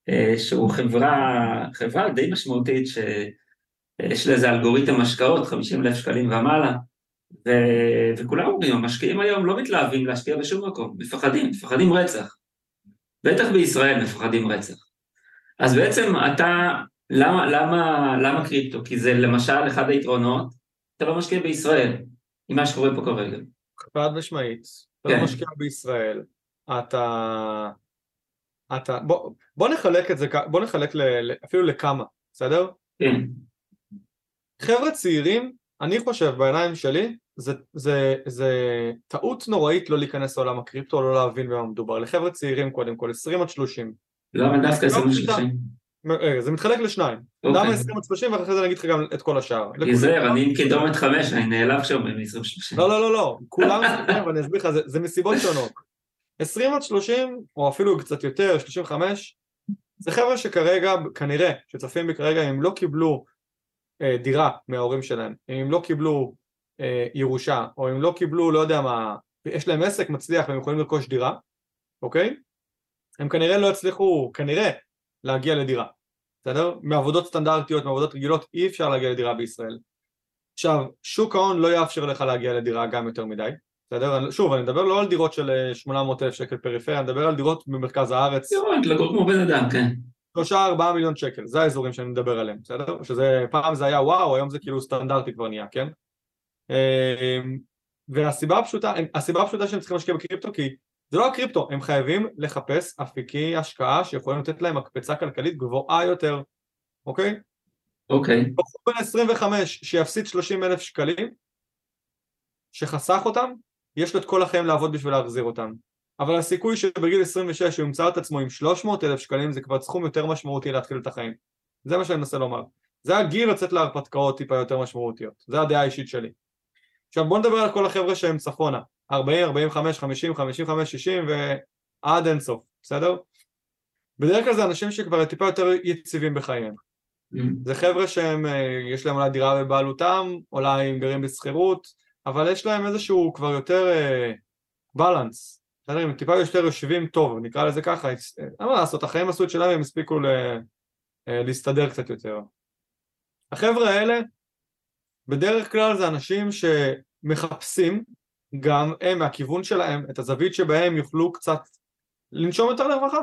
אה, שהוא חברה, חברה די משמעותית שיש לזה אלגוריתם השקעות, 50 אלף שקלים ומעלה. ו... וכולם אומרים, המשקיעים היום לא מתלהבים להשקיע בשום מקום, מפחדים, מפחדים רצח. בטח בישראל מפחדים רצח. אז בעצם אתה, למה, למה, למה קריפטו? כי זה למשל אחד היתרונות, אתה לא משקיע בישראל, עם מה שקורה פה כרגע. חד משמעית, אתה לא כן. לא משקיע בישראל, אתה... אתה... בוא, בוא נחלק את זה, בוא נחלק ל, אפילו לכמה, בסדר? כן. חבר'ה צעירים אני חושב בעיניים שלי זה, זה, זה טעות נוראית לא להיכנס לעולם הקריפטו, לא להבין במה מדובר. לחבר'ה צעירים קודם כל, 20 עד 30. למה דווקא 20 עד 30? זה מתחלק לשניים. אוקיי. למה 20 עד 30 ואחרי זה אני אגיד לך גם את כל השאר. תיזהר, אני עם קידומת 5, אני נעלב שאומרים 20 עד 30. לא, לא, לא, לא, כולם, ואני אסביר לך, זה מסיבות שונות. 20 עד 30, או אפילו קצת יותר, 35, זה חבר'ה שכרגע, כנראה, שצופים בי כרגע, הם לא קיבלו אה, דירה מההורים שלהם, אם הם לא קיבלו אה, ירושה, או אם לא קיבלו, לא יודע מה, יש להם עסק מצליח והם יכולים לרכוש דירה, אוקיי? הם כנראה לא יצליחו, כנראה, להגיע לדירה, בסדר? מעבודות סטנדרטיות, מעבודות רגילות, אי אפשר להגיע לדירה בישראל. עכשיו, שוק ההון לא יאפשר לך להגיע לדירה גם יותר מדי, בסדר? שוב, אני מדבר לא על דירות של 800 אה, אלף שקל פריפריה, אני מדבר על דירות במרכז הארץ. דירות לגור כמו בן אדם, כן. שלושה ארבעה מיליון שקל, זה האזורים שאני מדבר עליהם, בסדר? שזה, פעם זה היה וואו, היום זה כאילו סטנדרטי כבר נהיה, כן? אמ, והסיבה הפשוטה, הסיבה הפשוטה שהם צריכים להשקיע בקריפטו כי זה לא הקריפטו, הם חייבים לחפש אפיקי השקעה שיכולים לתת להם הקפצה כלכלית גבוהה יותר, אוקיי? אוקיי. בחור בן 25 שיפסיד 30 אלף שקלים, שחסך אותם, יש לו את כל החיים לעבוד בשביל להחזיר אותם. אבל הסיכוי שבגיל 26 הוא ימצא את עצמו עם 300 אלף שקלים זה כבר סכום יותר משמעותי להתחיל את החיים. זה מה שאני מנסה לומר. זה הגיל לצאת להרפתקאות טיפה יותר משמעותיות. זה הדעה האישית שלי. עכשיו בוא נדבר על כל החבר'ה שהם צפונה. 40, 45, 50, 55, 60 ועד אינסוף, בסדר? בדרך כלל זה אנשים שכבר טיפה יותר יציבים בחייהם. זה חבר'ה שהם, אה, יש להם אולי דירה בבעלותם, אולי הם גרים בשכירות, אבל יש להם איזשהו כבר יותר בלנס, אה, בסדר, אם טיפה יותר יושבים טוב, נקרא לזה ככה, אין מה לעשות, החיים עשו את שלהם, הם הספיקו. אה, להסתדר קצת יותר. החבר'ה האלה, בדרך כלל זה אנשים שמחפשים גם הם מהכיוון שלהם, את הזווית שבהם יוכלו קצת לנשום יותר לרווחה.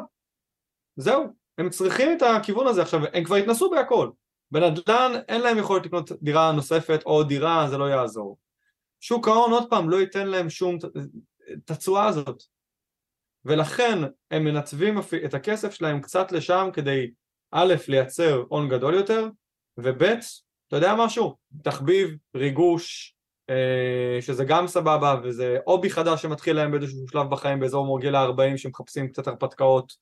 זהו, הם צריכים את הכיוון הזה עכשיו, הם כבר התנסו בהכל. בנדל"ן אין להם יכולת לקנות דירה נוספת או דירה, זה לא יעזור. שוק ההון עוד פעם לא ייתן להם שום, את התשואה הזאת. ולכן הם מנתבים את הכסף שלהם קצת לשם כדי א', לייצר הון גדול יותר, וב', אתה יודע משהו? תחביב, ריגוש, אה, שזה גם סבבה, וזה הובי חדש שמתחיל להם באיזשהו שלב בחיים באזור גיל ה-40 שמחפשים קצת הרפתקאות.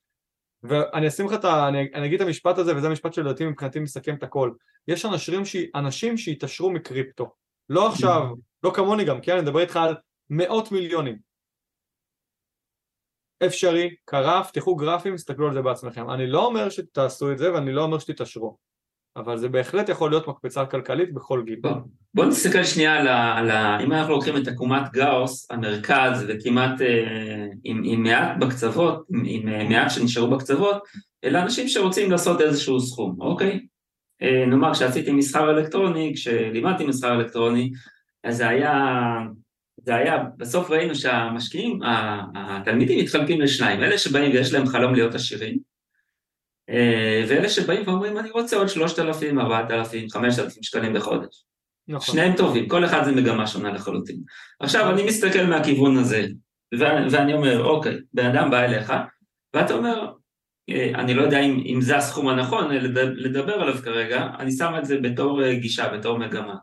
ואני אשים לך את ה... אני, אני אגיד את המשפט הזה, וזה המשפט שלדעתי מבחינתי מסכם את הכל. יש אנשים, ש... אנשים שהתעשרו מקריפטו. לא עכשיו, לא כמוני גם, כן? אני מדבר איתך על מאות מיליונים. אפשרי, קרה, פתחו גרפים, תסתכלו על זה בעצמכם. אני לא אומר שתעשו את זה ואני לא אומר שתתעשרו, אבל זה בהחלט יכול להיות מקפצה כלכלית בכל גיל. בוא, בוא נסתכל שנייה על ה, על ה... אם אנחנו לוקחים את עקומת גאוס, המרכז, וכמעט אה, עם, עם מעט בקצוות, עם, עם אה, מעט שנשארו בקצוות, אלה אנשים שרוצים לעשות איזשהו סכום, אוקיי? אה, נאמר, כשעשיתי מסחר אלקטרוני, כשלימדתי מסחר אלקטרוני, אז זה היה זה היה, בסוף ראינו שהמשקיעים, התלמידים מתחלקים לשניים, אלה שבאים ויש להם חלום להיות עשירים, אה, ואלה שבאים ואומרים אני רוצה עוד 3,000, 4,000, 5,000 שקלים בחודש. נכון. שניהם טובים, כל אחד זה מגמה שונה לחלוטין. עכשיו אני מסתכל מהכיוון הזה, ואני אומר, אוקיי, בן אדם בא אליך, ואתה אומר, אה, אני לא יודע אם, אם זה הסכום הנכון לדבר עליו כרגע, אני שם את זה בתור אה, גישה, בתור מגמה.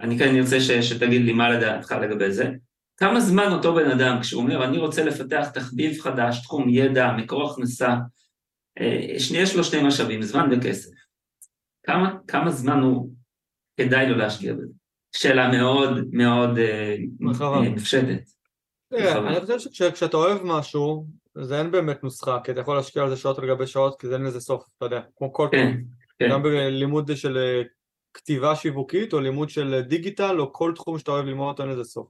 אני כן ארצה ש, שתגיד לי מה לדעתך לגבי זה. כמה זמן אותו בן אדם, כשהוא אומר, אני רוצה לפתח תחביב חדש, תחום ידע, מקור הכנסה, אה, יש לו שני משאבים, זמן וכסף. כמה, כמה זמן הוא כדאי לו להשקיע בזה? שאלה מאוד מאוד אה, מפשטת. אני חושב שכשאתה אוהב משהו, זה אין באמת נוסחה, כי אתה יכול להשקיע על זה שעות על גבי שעות, כי זה אין לזה סוף, אתה יודע, כמו כל כן, תחום. כן. גם בלימוד של אה, כתיבה שיווקית או לימוד של דיגיטל או כל תחום שאתה אוהב ללמוד אותו אין לזה סוף.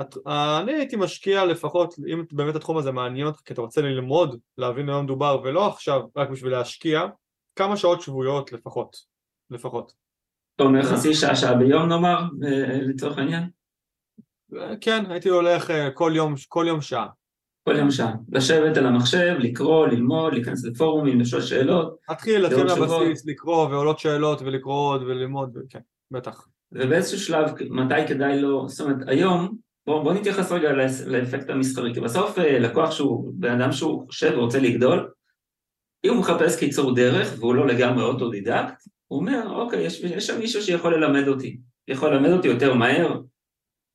את, אני הייתי משקיע לפחות, אם באמת התחום הזה מעניין אותך כי אתה רוצה ללמוד, להבין במה מדובר ולא עכשיו רק בשביל להשקיע, כמה שעות שבועיות לפחות, לפחות. אתה אומר חצי שעה שעה ביום נאמר, אה, לצורך העניין? כן, הייתי הולך אה, כל יום, כל יום שעה. כל יום שעה. לשבת על המחשב, לקרוא, ללמוד, להיכנס לפורומים, לשאול שאלות. להתחיל, להתחיל מהבסיס, לקרוא ועולות שאלות ולקרוא עוד וללמוד, כן, בטח. ובאיזשהו שלב, מתי כדאי לו, זאת אומרת, היום, בוא, בוא נתייחס רגע לאפקט המסחרי, כי בסוף אה, לקוח שהוא, בן אדם שהוא חושב ורוצה לגדול, אם הוא מחפש קיצור דרך והוא לא לגמרי אוטודידקט, הוא אומר, אוקיי, יש, יש שם מישהו שיכול ללמד אותי, יכול ללמד אותי יותר מהר,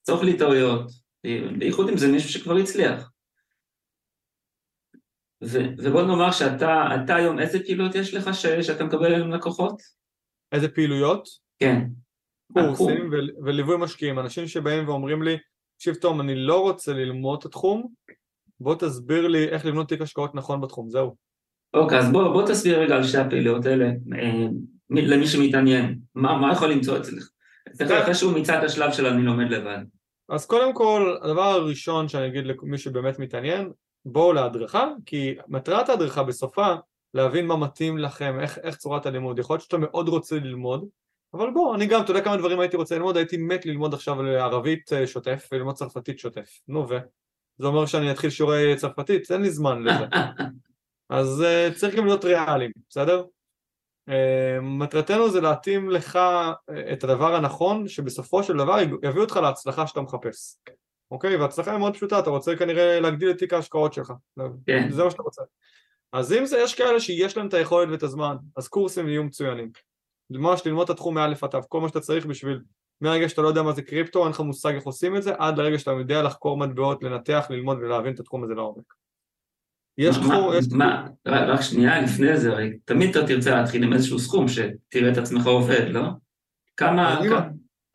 חוסך לי טעויות, בייחוד אם זה מישהו שכבר הצליח. ו- ובוא נאמר שאתה אתה היום, איזה פעילויות יש לך ש- שאתה מקבל היום לקוחות? איזה פעילויות? כן. קורסים ו- וליווי משקיעים, אנשים שבאים ואומרים לי, תקשיב תום, אני לא רוצה ללמוד את התחום, בוא תסביר לי איך לבנות תיק השקעות נכון בתחום, זהו. אוקיי, אז בוא, בוא תסביר רגע על שתי הפעילויות האלה, אה, למי שמתעניין, מה, מה יכול למצוא אצלך? אצלך כן. אחרי שהוא מיצה את השלב של אני לומד לבד. אז קודם כל, הדבר הראשון שאני אגיד למי שבאמת מתעניין, בואו להדרכה, כי מטרת ההדרכה בסופה להבין מה מתאים לכם, איך, איך צורת הלימוד. יכול להיות שאתה מאוד רוצה ללמוד, אבל בוא, אני גם, אתה יודע כמה דברים הייתי רוצה ללמוד? הייתי מת ללמוד עכשיו על ערבית אה, שוטף וללמוד צרפתית שוטף. נו ו? זה אומר שאני אתחיל שיעורי צרפתית? אין לי זמן לזה. אז uh, צריך גם להיות ריאליים, בסדר? Uh, מטרתנו זה להתאים לך את הדבר הנכון, שבסופו של דבר יביא אותך להצלחה שאתה מחפש. אוקיי? והצלחה היא מאוד פשוטה, אתה רוצה כנראה להגדיל את תיק ההשקעות שלך. כן. זה מה שאתה רוצה. אז אם זה, יש כאלה שיש להם את היכולת ואת הזמן, אז קורסים יהיו מצוינים. ממש ללמוד את התחום מאלף עד תו, כל מה שאתה צריך בשביל, מהרגע שאתה לא יודע מה זה קריפטו, אין לך מושג איך עושים את זה, עד לרגע שאתה יודע לחקור מטבעות, לנתח, ללמוד ולהבין את התחום הזה לעומק. יש תחום, יש... מה, רק שנייה לפני זה, הרי תמיד אתה תרצה להתחיל עם איזשהו סכום שתראה את עצמך עובד, לא? כמה...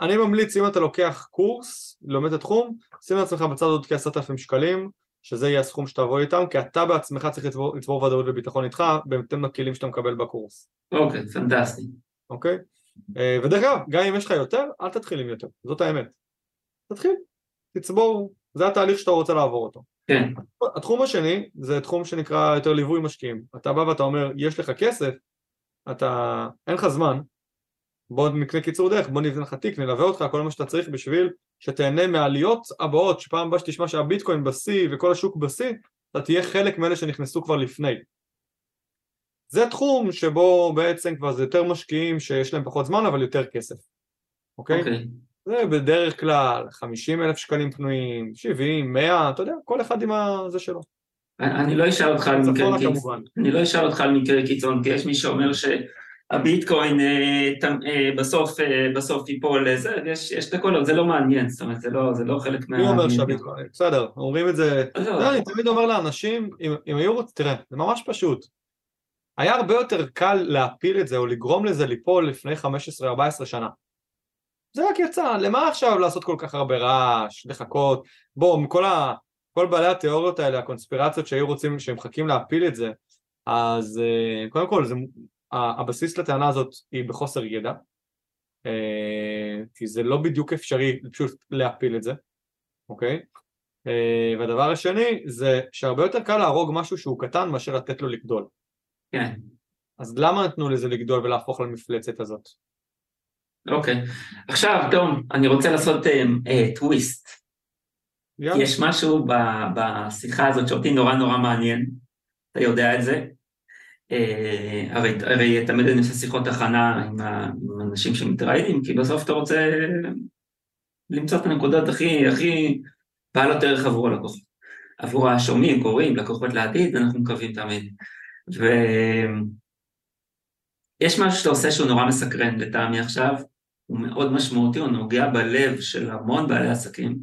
אני ממליץ אם אתה לוקח קורס, לומד את התחום, שים לעצמך בצד עוד כעשרת אלפים שקלים, שזה יהיה הסכום שתעבור איתם, כי אתה בעצמך צריך לצבור, לצבור ודאות וביטחון איתך, בהתאם לכלים שאתה מקבל בקורס. אוקיי, פנטסטי. אוקיי? אה, ודרך אגב, גם אם יש לך יותר, אל תתחיל עם יותר, זאת האמת. תתחיל, תצבור, זה התהליך שאתה רוצה לעבור אותו. כן. התחום השני זה תחום שנקרא יותר ליווי משקיעים. אתה בא ואתה אומר, יש לך כסף, אתה, אין לך זמן, בוא נקנה קיצור דרך, בוא נבנה לך תיק, נלווה אותך, כל מה שאתה צריך בשביל שתהנה מהעליות הבאות, שפעם הבאה שתשמע שהביטקוין בשיא וכל השוק בשיא, אתה תהיה חלק מאלה שנכנסו כבר לפני. זה תחום שבו בעצם כבר זה יותר משקיעים שיש להם פחות זמן אבל יותר כסף, אוקיי? אוקיי. זה בדרך כלל 50 אלף שקלים פנויים, 70, 100, אתה יודע, כל אחד עם זה שלו. אני לא אשאל אותך על מקרה קיצון, אני לא אשאל אותך על מקרה קיצון, כי יש מי שאומר ש... הביטקוין אה, אה, בסוף, אה, בסוף ייפול לזה, יש, יש את הכל, זה לא מעניין, זאת אומרת, זה לא, זה לא חלק מה... מי אומר שהביטקוין, בסדר, אומרים את זה, לא, אני תמיד אומר לאנשים, אם, אם היו רוצים, תראה, זה ממש פשוט. היה הרבה יותר קל להפיל את זה או לגרום לזה ליפול לפני 15-14 שנה. זה רק יצא, למה עכשיו לעשות כל כך הרבה רעש, לחכות, בואו, כל, ה, כל בעלי התיאוריות האלה, הקונספירציות שהיו רוצים, שהם מחכים להפיל את זה, אז קודם כל זה הבסיס לטענה הזאת היא בחוסר ידע, אה, כי זה לא בדיוק אפשרי פשוט להפיל את זה, אוקיי? אה, והדבר השני זה שהרבה יותר קל להרוג משהו שהוא קטן מאשר לתת לו לגדול. כן. אז למה נתנו לזה לגדול ולהפוך למפלצת הזאת? אוקיי. עכשיו, תום, אני רוצה לעשות uh, טוויסט. יש משהו בשיחה הזאת שאותי נורא נורא מעניין, אתה יודע את זה, אה, הרי, הרי תמיד אני עושה שיחות הכנה עם האנשים שמתראיינים, כי בסוף אתה רוצה למצוא את הנקודות הכי, הכי בעלות ערך עבור הלקוחות. עבור השומעים, קוראים, לקוחות לעתיד, אנחנו מקווים תמיד. ויש משהו שאתה עושה שהוא נורא מסקרן לטעמי עכשיו, הוא מאוד משמעותי, הוא נוגע בלב של המון בעלי עסקים.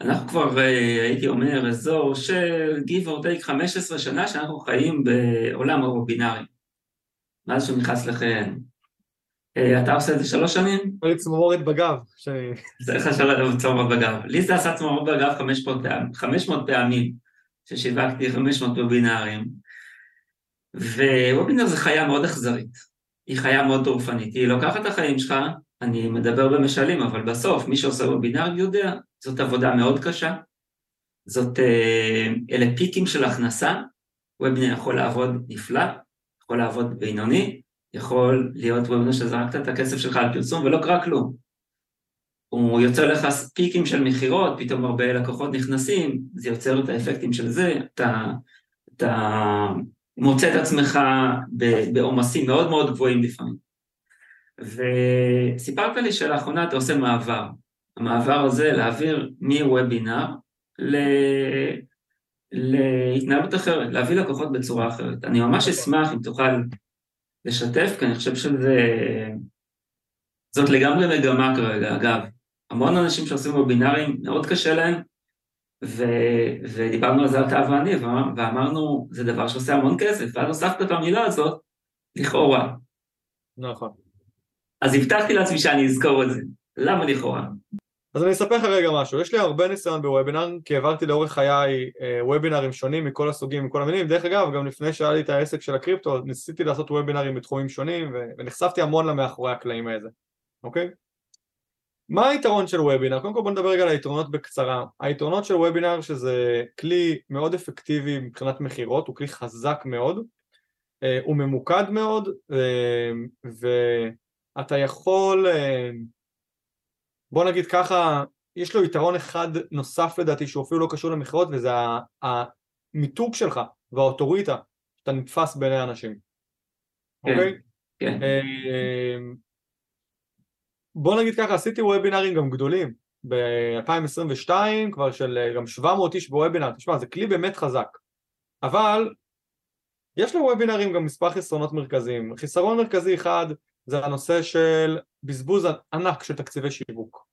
אנחנו כבר, אה, הייתי אומר, אזור של give or take 15 שנה שאנחנו חיים בעולם הוובינארי. מאז שהוא נכנס לחיינו. אה, אתה עושה את זה שלוש שנים? היה לי צמרמורת בגב. זה לך צמרמורת בגב. לי זה עשה צמרמורת בגב 500 פעמים, 500 פעמים ששיווקתי 500 וובינארים. ווובינר זה חיה מאוד אכזרית. היא חיה מאוד טורפנית. היא לוקחת את החיים שלך, אני מדבר במשלים, אבל בסוף מי שעושה וובינר יודע זאת עבודה מאוד קשה, זאת, אה, אלה פיקים של הכנסה, וובינר יכול לעבוד נפלא, יכול לעבוד בינוני, יכול להיות וובינר שזרקת את הכסף שלך על פרסום ולא קרה כלום. הוא יוצר לך פיקים של מכירות, פתאום הרבה לקוחות נכנסים, זה יוצר את האפקטים של זה, אתה, אתה מוצא את עצמך בעומסים מאוד מאוד גבוהים לפעמים. וסיפרת לי שלאחרונה אתה עושה מעבר, המעבר הזה להעביר מוובינר ל... להתנהלות אחרת, להביא לקוחות בצורה אחרת. אני ממש אשמח אם תוכל לשתף, כי אני חושב שזה... זאת לגמרי מגמה כרגע, אגב. המון אנשים שעושים וובינארים, מאוד קשה להם, ו... ודיברנו על זה אתה ואני, ואמרנו, זה דבר שעושה המון כסף, ואז הוספת את המילה הזאת, לכאורה. נכון. אז הבטחתי לעצמי שאני אזכור את זה. למה לכאורה? אז אני אספר לך רגע משהו, יש לי הרבה ניסיון בוובינר, כי העברתי לאורך חיי אה, וובינרים שונים מכל הסוגים, מכל המינים, דרך אגב, גם לפני שהיה לי את העסק של הקריפטו, ניסיתי לעשות וובינרים בתחומים שונים, ונחשפתי המון למאחורי הקלעים האלה, אוקיי? מה היתרון של וובינר? קודם כל בוא נדבר רגע על היתרונות בקצרה. היתרונות של וובינר שזה כלי מאוד אפקטיבי מבחינת מכירות, הוא כלי חזק מאוד, אה, הוא ממוקד מאוד, אה, ואתה יכול בוא נגיד ככה, יש לו יתרון אחד נוסף לדעתי שהוא אפילו לא קשור למכירות וזה המיתוג שלך והאוטוריטה שאתה נתפס בעיני האנשים, כן, אוקיי? כן. אמ, בוא נגיד ככה, עשיתי וובינארים גם גדולים. ב-2022 כבר של גם 700 איש בוובינאר, תשמע זה כלי באמת חזק. אבל יש לוובינארים גם מספר חסרונות מרכזיים, חיסרון מרכזי אחד זה הנושא של בזבוז ענק של תקציבי שיווק.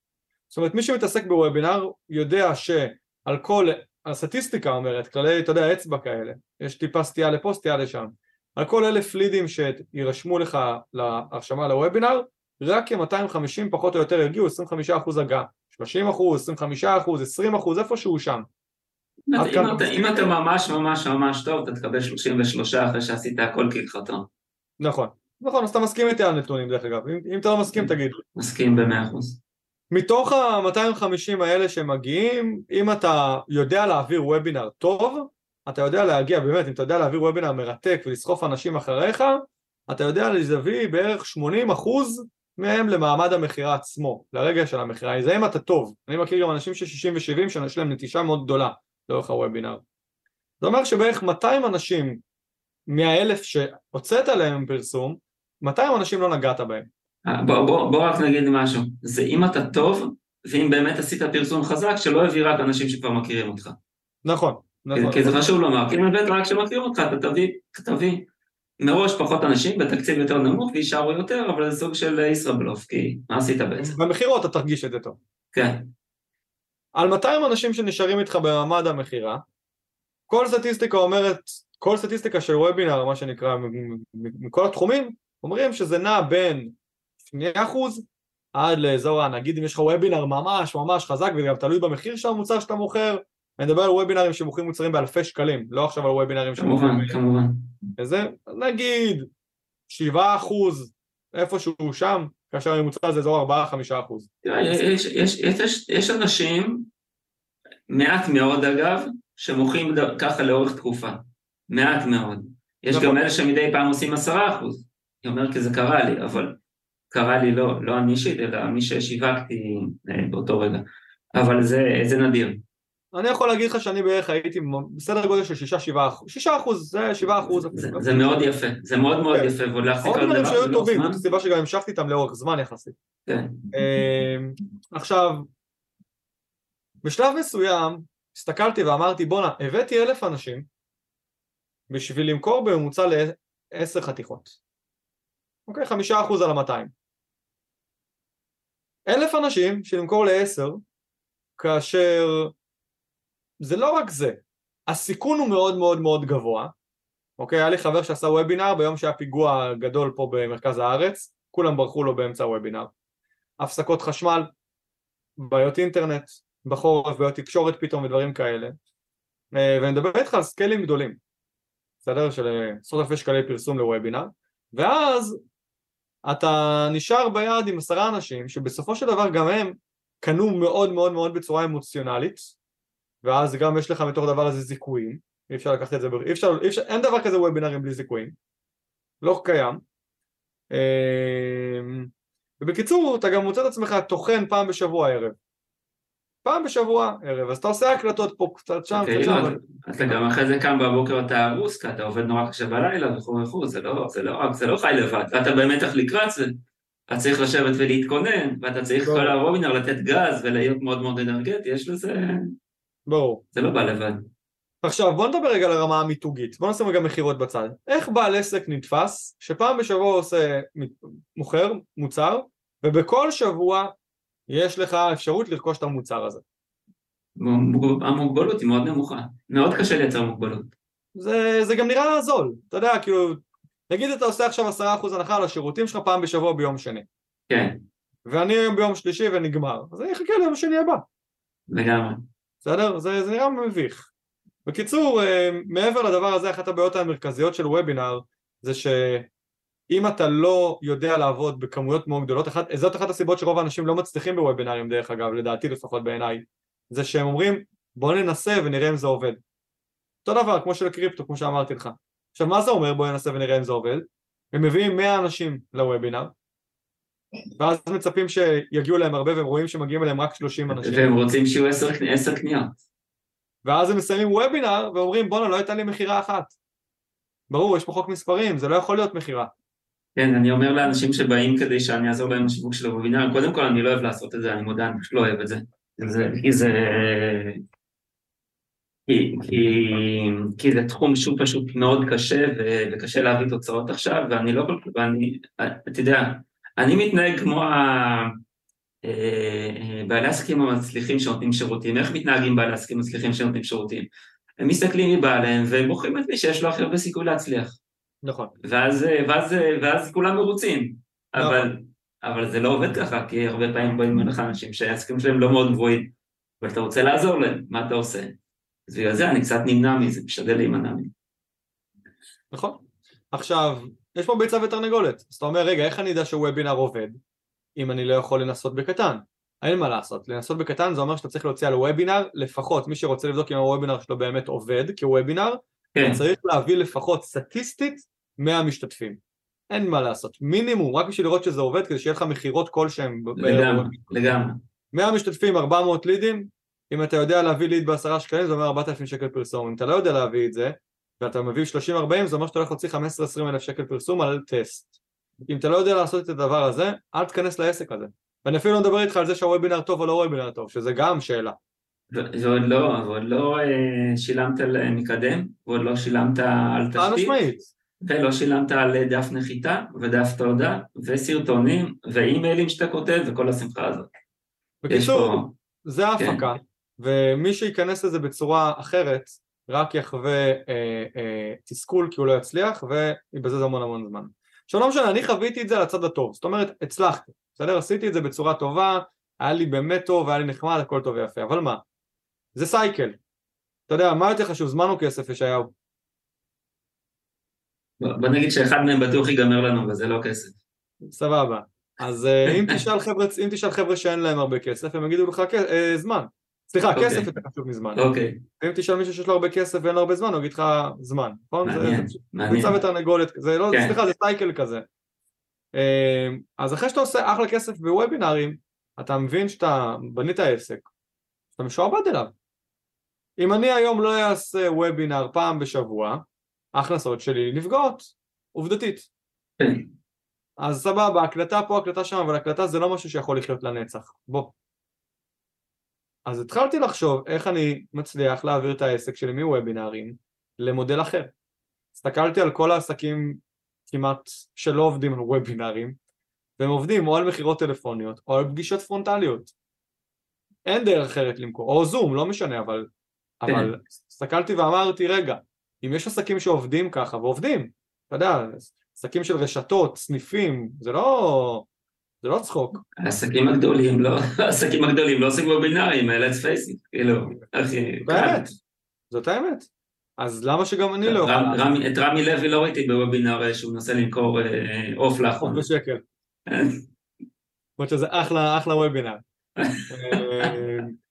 זאת אומרת מי שמתעסק בוובינר יודע שעל כל, הסטטיסטיקה אומרת, כללי, אתה יודע, אצבע כאלה, יש טיפה סטייה לפה, סטייה לשם, על כל אלף לידים שירשמו לך להרשמה לוובינר, רק כ-250 פחות או יותר יגיעו 25% הגעה, 30 25 20 איפשהו שם. אם אתה ממש ממש ממש טוב, אתה תקבל 33 אחרי שעשית הכל כהלכתו. נכון. נכון, אז אתה מסכים איתי על נתונים דרך אגב, אם, אם אתה לא מסכים תגיד. מסכים במאה אחוז. מתוך ה-250 האלה שמגיעים, אם אתה יודע להעביר וובינר טוב, אתה יודע להגיע, באמת, אם אתה יודע להעביר וובינר מרתק ולסחוף אנשים אחריך, אתה יודע להביא בערך 80 אחוז מהם למעמד המכירה עצמו, לרגע של המכירה, זה אם אתה טוב. אני מכיר גם אנשים של 60 ו-70 שיש להם נטישה מאוד גדולה לאורך הוובינר. זה אומר שבערך 200 אנשים מהאלף שהוצאת עליהם פרסום, 200 אנשים לא נגעת בהם. אה, בוא, בוא, בוא רק נגיד משהו, זה אם אתה טוב, ואם באמת עשית פרסום חזק, שלא יביא רק אנשים שכבר מכירים אותך. נכון, נכון. כי זה חשוב לומר, כי אם באמת רק שמכירים אותך, אתה תביא, תביא. מראש פחות אנשים בתקציב יותר נמוך ויישארו יותר, אבל זה סוג של ישראבלוף, כי מה עשית בעצם? במכירות אתה תרגיש את זה טוב. כן. על 200 אנשים שנשארים איתך במעמד המכירה, כל סטטיסטיקה אומרת, כל סטטיסטיקה של וובינר, מה שנקרא, מכל התחומים, אומרים שזה נע בין 2% עד לאזור, נגיד אם יש לך וובינר ממש ממש חזק וגם תלוי במחיר של המוצר שאתה מוכר, אני מדבר על וובינרים שמוכרים מוצרים באלפי שקלים, לא עכשיו על וובינרים שמוכרים... כמובן, כמובן. וזה, נגיד, 7% איפשהו שם, כאשר הממוצע זה אזור 4-5%. יש, יש, יש, יש אנשים, מעט מאוד אגב, שמוכרים ככה לאורך תקופה. מעט מאוד. יש נכון. גם אלה שמדי פעם עושים 10%. אני אומר כי זה קרה לי, אבל קרה לי לא, לא אני אישית, אלא מי ששיווקתי אה, באותו רגע. אבל זה, זה נדיר. אני יכול להגיד לך שאני בערך הייתי בסדר גודל של 6-7 אחוז, 6 אחוז, זה 7 אחוז. זה, זה מאוד יפה, זה מאוד מאוד כן. יפה, ועוד להחזיק על דבר שהיו טובים, זאת הסיבה שגם המשכתי איתם לאורך זמן יחסית. כן. אמ, עכשיו, בשלב מסוים הסתכלתי ואמרתי בואנה, הבאתי אלף אנשים בשביל למכור בממוצע לעשר חתיכות. אוקיי, חמישה אחוז על המאתיים. אלף אנשים שלמכור לעשר, כאשר זה לא רק זה, הסיכון הוא מאוד מאוד מאוד גבוה, אוקיי? היה לי חבר שעשה וובינר ביום שהיה פיגוע גדול פה במרכז הארץ, כולם ברחו לו באמצע הוובינר. הפסקות חשמל, בעיות אינטרנט, בחורף, בעיות תקשורת פתאום ודברים כאלה. אה, ואני מדבר איתך על סקיילים גדולים, בסדר? של עשרות אלפי שקלי פרסום לוובינר, ואז אתה נשאר ביד עם עשרה אנשים שבסופו של דבר גם הם קנו מאוד מאוד מאוד בצורה אמוציונלית ואז גם יש לך מתוך הדבר הזה זיכויים, אי אפשר לקחת את זה, אי אפשר, אי אפשר, אין דבר כזה וובינרים בלי זיכויים, לא קיים. אמ, ובקיצור, אתה גם מוצא את עצמך טוחן פעם בשבוע ערב. פעם בשבוע ערב, אז אתה עושה הקלטות פה קצת שם, קצת שם. אתה גם אחרי זה קם בבוקר אתה הרוס, כי אתה עובד נורא קשה בלילה וכו' וכו', זה לא, זה לא, זה לא חי לבד, ואתה במתח לקראת זה. אתה צריך לשבת ולהתכונן, ואתה צריך כל הרובינר לתת גז ולהיות מאוד מאוד אנרגטי, יש לזה... ברור. זה לא בא לבד. עכשיו בוא נדבר רגע על הרמה המיתוגית, בוא נשים רגע מכירות בצד. איך בעל עסק נתפס שפעם בשבוע עושה מוכר מוצר ובכל שבוע יש לך אפשרות לרכוש את המוצר הזה? המוגבלות היא מאוד נמוכה, מאוד קשה לייצר מוגבלות. זה, זה גם נראה זול, אתה יודע, כאילו, נגיד אתה עושה עכשיו עשרה אחוז הנחה על השירותים שלך פעם בשבוע ביום שני. כן. ואני היום ביום שלישי ונגמר, אז אני אחכה ליום שני הבא. לגמרי. בסדר? זה, זה נראה מביך. בקיצור, אה, מעבר לדבר הזה, אחת הבעיות המרכזיות של וובינר זה שאם אתה לא יודע לעבוד בכמויות מאוד גדולות, אחת, זאת אחת הסיבות שרוב האנשים לא מצליחים בוובינרים דרך אגב, לדעתי לפחות בעיניי, זה שהם אומרים בוא ננסה ונראה אם זה עובד. אותו דבר כמו של קריפטו, כמו שאמרתי לך. עכשיו מה זה אומר בוא ננסה ונראה אם זה עובד? הם מביאים 100 אנשים לוובינר ואז מצפים שיגיעו להם הרבה והם רואים שמגיעים אליהם רק 30 אנשים. והם רוצים שיהיו 10 קניות. ואז הם מסיימים וובינר ואומרים בואנה לא הייתה לי מכירה אחת. ברור, יש פה חוק מספרים, זה לא יכול להיות מכירה. כן, אני אומר לאנשים שבאים כדי שאני אעזור להם בשיווק של הוובינר, קודם כל אני לא אוהב לעשות את זה, אני מודה, אני לא אוהב את זה. זה כי זה... כי, כי, כי זה תחום שהוא פשוט מאוד קשה ו, וקשה להביא תוצאות עכשיו, ואני לא כל כך, ואני, אתה יודע, אני מתנהג כמו ה... אה, בעלי עסקים המצליחים שנותנים שירותים, איך מתנהגים בעלי עסקים מצליחים שנותנים שירותים? הם מסתכלים מי בא עליהם והם בוחרים את מי שיש לו הכי הרבה סיכוי להצליח. נכון. ואז, ואז, ואז כולם מרוצים, נכון. אבל, אבל זה לא עובד ככה, כי הרבה פעמים באים אליך אנשים שהעסקים שלהם לא מאוד גבוהים, ואתה רוצה לעזור להם, מה אתה עושה? אז בגלל זה אני קצת נמנע מזה, משתדל להימנע מזה. נכון. עכשיו, יש פה ביצה ותרנגולת, אז אתה אומר רגע איך אני יודע שוובינר עובד אם אני לא יכול לנסות בקטן? אין מה לעשות, לנסות בקטן זה אומר שאתה צריך להוציא על וובינר לפחות מי שרוצה לבדוק אם הוובינר שלו באמת עובד כוובינר כן. צריך להביא לפחות סטטיסטית 100 משתתפים. אין מה לעשות, מינימום רק בשביל לראות שזה עובד כדי שיהיה לך מכירות כלשהם לגמרי, לגמרי. 100 משתתפים, 400 לידים אם אתה יודע להביא ליד בעשרה שקלים זה אומר 4,000 שקל פרסום. אם אתה לא יודע להביא את זה ואתה מביא 30-40 זה אומר שאתה הולך להוציא 15-20 אלף שקל פרסום על טסט. אם אתה לא יודע לעשות את הדבר הזה אל תכנס לעסק הזה. ואני אפילו לא מדבר איתך על זה שהוובינר טוב או לא וובינר טוב שזה גם שאלה ועוד לא, ועוד לא אה, שילמת על מקדם ועוד לא שילמת על תשתית משמעית ולא שילמת על דף נחיתה ודף תעודה וסרטונים ואימיילים שאתה כותב וכל השמחה הזאת. בקיצור. זה ההפקה, כן. ומי שייכנס לזה בצורה אחרת רק יחווה אה, אה, תסכול כי הוא לא יצליח ויבזז המון המון זמן. עכשיו לא משנה, אני חוויתי את זה על הצד הטוב, זאת אומרת הצלחתי, בסדר? עשיתי את זה בצורה טובה, היה לי באמת טוב, היה לי נחמד, הכל טוב ויפה, אבל מה? זה סייקל. אתה יודע, מה יותר חשוב, זמן או כסף, ישעיהו? בוא נגיד שאחד מהם בטוח ייגמר לנו, וזה לא כסף. סבבה. אז אה, אם תשאל חבר'ה, אם תשאל חבר'ה שאין להם הרבה כסף, הם יגידו לך אה, זמן. סליחה, okay. אוקיי. כסף יותר חשוב מזמן. אוקיי. Okay. אם תשאל מישהו שיש לו הרבה כסף ואין לו הרבה זמן, הוא יגיד לך זמן, נכון? מעניין, זה, מעניין. ביצה ותרנגולת, זה לא, כן. סליחה, זה סייקל כזה. אה, אז אחרי שאתה עושה אחלה כסף בוובינארים, אתה מבין שאתה בנית עסק, שאתה משועבד אליו. אם אני היום לא אעשה וובינר פעם בשבוע, ההכנסות שלי נפגעות, עובדתית. כן. אז סבבה, הקלטה פה, הקלטה שם, אבל הקלטה זה לא משהו שיכול לחיות לנצח. בוא. אז התחלתי לחשוב איך אני מצליח להעביר את העסק שלי מוובינארים למודל אחר. הסתכלתי על כל העסקים כמעט שלא עובדים על וובינארים, והם עובדים או על מכירות טלפוניות או על פגישות פרונטליות. אין דרך אחרת למכור, או זום, לא משנה, אבל. אבל הסתכלתי ואמרתי, רגע, אם יש עסקים שעובדים ככה, ועובדים, אתה יודע, עסקים של רשתות, סניפים, זה לא, זה לא צחוק. העסקים הגדולים לא, העסקים הגדולים לא עושים וובינארים, let's face it, כאילו, אחי, באמת, זאת האמת. אז למה שגם אני לא אוכל... את רמי לוי לא ראיתי בוובינר שהוא מנסה למכור אה, עוף לאחרונה. בשקל. למרות שזה אחלה, אחלה וובינר.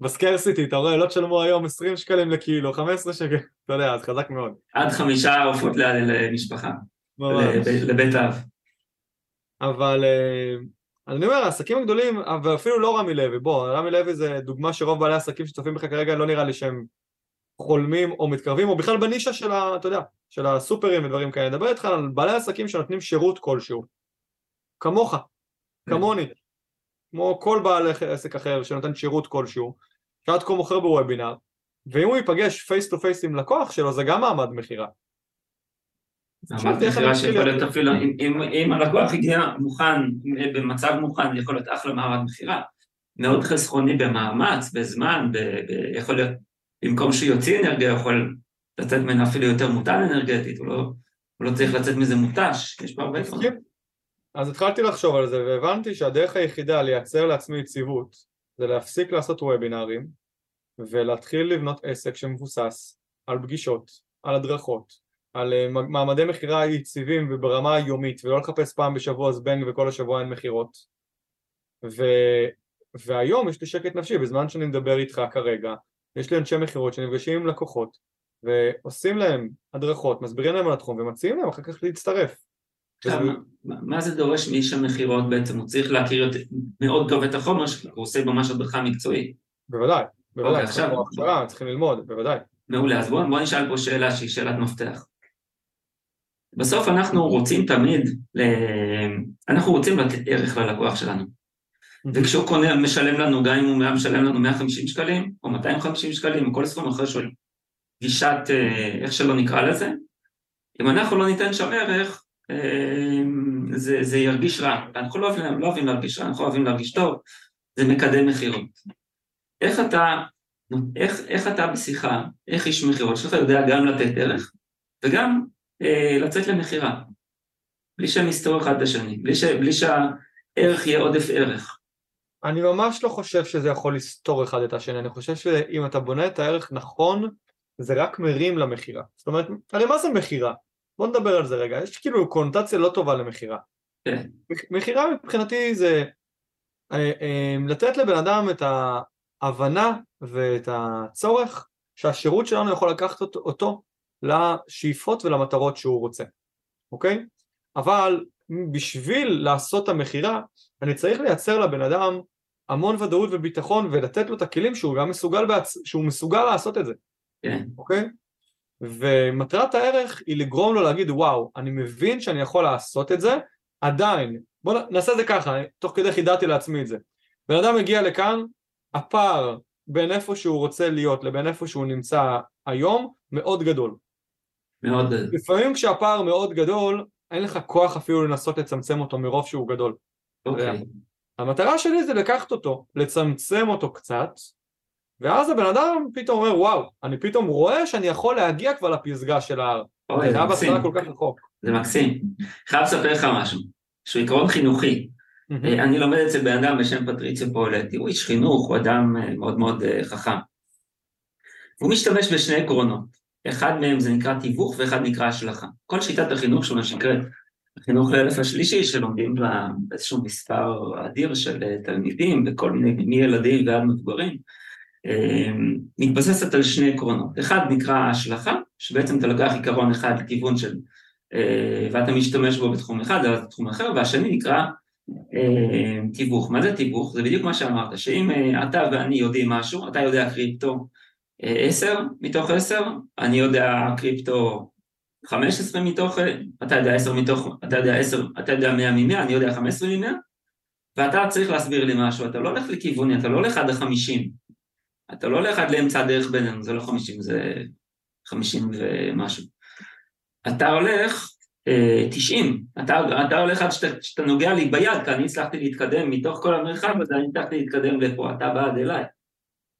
בסקרסיטי, אתה רואה, לא תשלמו היום 20 שקלים לקילו, 15 שקל, אתה יודע, אז חזק מאוד. עד חמישה עופות למשפחה, לבית אב. אבל אה, אני אומר, העסקים הגדולים, ואפילו לא רמי לוי, בוא, רמי לוי זה דוגמה שרוב בעלי העסקים שצופים בך כרגע לא נראה לי שהם חולמים או מתקרבים, או בכלל בנישה של ה... אתה יודע, של הסופרים ודברים כאלה. נדבר איתך על בעלי עסקים שנותנים שירות כלשהו. כמוך, כמוני, כמו כל בעל עסק אחר שנותן שירות כלשהו, שעד כה מוכר בוובינר, ואם הוא ייפגש face to face עם לקוח שלו זה גם מעמד מכירה. מעמד מכירה שיכול להיות אפילו, אם הלקוח הגיע מוכן, במצב מוכן, יכול להיות אחלה מעמד מכירה, מאוד חסכוני במאמץ, בזמן, יכול להיות, במקום שהוא יוציא אנרגיה, יכול לצאת ממנו אפילו יותר מותן אנרגטית, הוא לא, לא צריך לצאת מזה מותש, יש פה הרבה דברים. אז התחלתי לחשוב על זה והבנתי שהדרך היחידה לייצר לעצמי יציבות זה להפסיק לעשות וובינארים ולהתחיל לבנות עסק שמבוסס על פגישות, על הדרכות, על אה, מעמדי מכירה יציבים וברמה היומית ולא לחפש פעם בשבוע זבנג וכל השבוע אין מכירות. ו... והיום יש לי שקט נפשי בזמן שאני מדבר איתך כרגע יש לי אנשי מכירות שנפגשים עם לקוחות ועושים להם הדרכות, מסבירים להם על התחום ומציעים להם אחר כך להצטרף עכשיו, מה זה דורש מאיש המכירות בעצם? הוא צריך להכיר מאוד טוב את החומר שלו, הוא עושה ממש הדרכה מקצועית. בוודאי, בוודאי, אוקיי, צריכים ללמוד, בוודאי. מעולה, אז בואו בוא נשאל פה שאלה שהיא שאלת מפתח. בסוף אנחנו רוצים תמיד, אנחנו רוצים לתת ערך ללקוח שלנו. וכשהוא קונה, משלם לנו, גם אם הוא משלם לנו 150 שקלים, או 250 שקלים, או כל סכום אחר של גישת, אה, איך שלא נקרא לזה, אם אנחנו לא ניתן שם ערך, זה, זה ירגיש רע. אנחנו לא אוהבים, לא אוהבים להרגיש רע, אנחנו אוהבים להרגיש טוב, זה מקדם מכירות. איך אתה, איך, איך אתה בשיחה, איך איש מכירות שלך יודע גם לתת ערך וגם אה, לצאת למכירה, בלי שהם יסתרו אחד את השני, בלי, ש, בלי שהערך יהיה עודף ערך. אני ממש לא חושב שזה יכול לסתור אחד את השני, אני חושב שאם אתה בונה את הערך נכון, זה רק מרים למכירה. זאת אומרת, הרי מה זה מכירה? בוא נדבר על זה רגע, יש כאילו קונוטציה לא טובה למכירה. כן. מכירה מבחינתי זה אה, אה, לתת לבן אדם את ההבנה ואת הצורך שהשירות שלנו יכול לקחת אותו לשאיפות ולמטרות שהוא רוצה, אוקיי? אבל בשביל לעשות את המכירה אני צריך לייצר לבן אדם המון ודאות וביטחון ולתת לו את הכלים שהוא גם מסוגל, בעצ... שהוא מסוגל לעשות את זה, כן. אוקיי? ומטרת הערך היא לגרום לו להגיד וואו, אני מבין שאני יכול לעשות את זה, עדיין, בואו נעשה את זה ככה, תוך כדי חידדתי לעצמי את זה. בן אדם מגיע לכאן, הפער בין איפה שהוא רוצה להיות לבין איפה שהוא נמצא היום מאוד גדול. מאוד. לפעמים כשהפער מאוד גדול, אין לך כוח אפילו לנסות לצמצם אותו מרוב שהוא גדול. אוקיי. המטרה שלי זה לקחת אותו, לצמצם אותו קצת, ואז הבן אדם פתאום אומר, וואו, אני פתאום רואה שאני יכול להגיע כבר לפסגה של ההר. אוי, זה מקסים. כל כך רחוק. זה מקסים. חייב לספר לך משהו, שהוא עיקרון חינוכי. אה, אני לומד אצל בן אדם בשם פטריציו פולטי, הוא איש חינוך, הוא אדם אה, מאוד מאוד אה, חכם. הוא משתמש בשני עקרונות, אחד מהם זה נקרא תיווך ואחד נקרא השלכה. כל שיטת החינוך שלו שנקראת החינוך לאלף השלישי, שלומדים בה באיזשהו מספר אדיר של תלמידים, בכל מיני, מילדים ועד מבוגרים, מתבססת על שני עקרונות. אחד נקרא השלכה, שבעצם אתה לוקח עיקרון אחד לכיוון של, אה, ואתה משתמש בו בתחום אחד, אבל בתחום אחר, והשני נקרא אה, תיווך. מה זה תיווך? זה בדיוק מה שאמרת, שאם אה, אתה ואני יודעים משהו, אתה יודע קריפטו אה, 10 מתוך 10, אני יודע קריפטו 15 מתוך, אתה יודע 10 מתוך, אתה יודע 10, אתה יודע 100 מ-100, אני יודע 15 מ-100, ואתה צריך להסביר לי משהו, אתה לא הולך לכיווני, אתה לא הולך עד ה-50, אתה לא הולך עד לאמצע הדרך בינינו, זה לא 50, זה 50 ומשהו. אתה הולך אה, 90, אתה, אתה הולך עד שאתה, שאתה נוגע לי ביד, כי אני הצלחתי להתקדם מתוך כל המרחב הזה, אני הצלחתי להתקדם לפה, אתה בא עד אליי.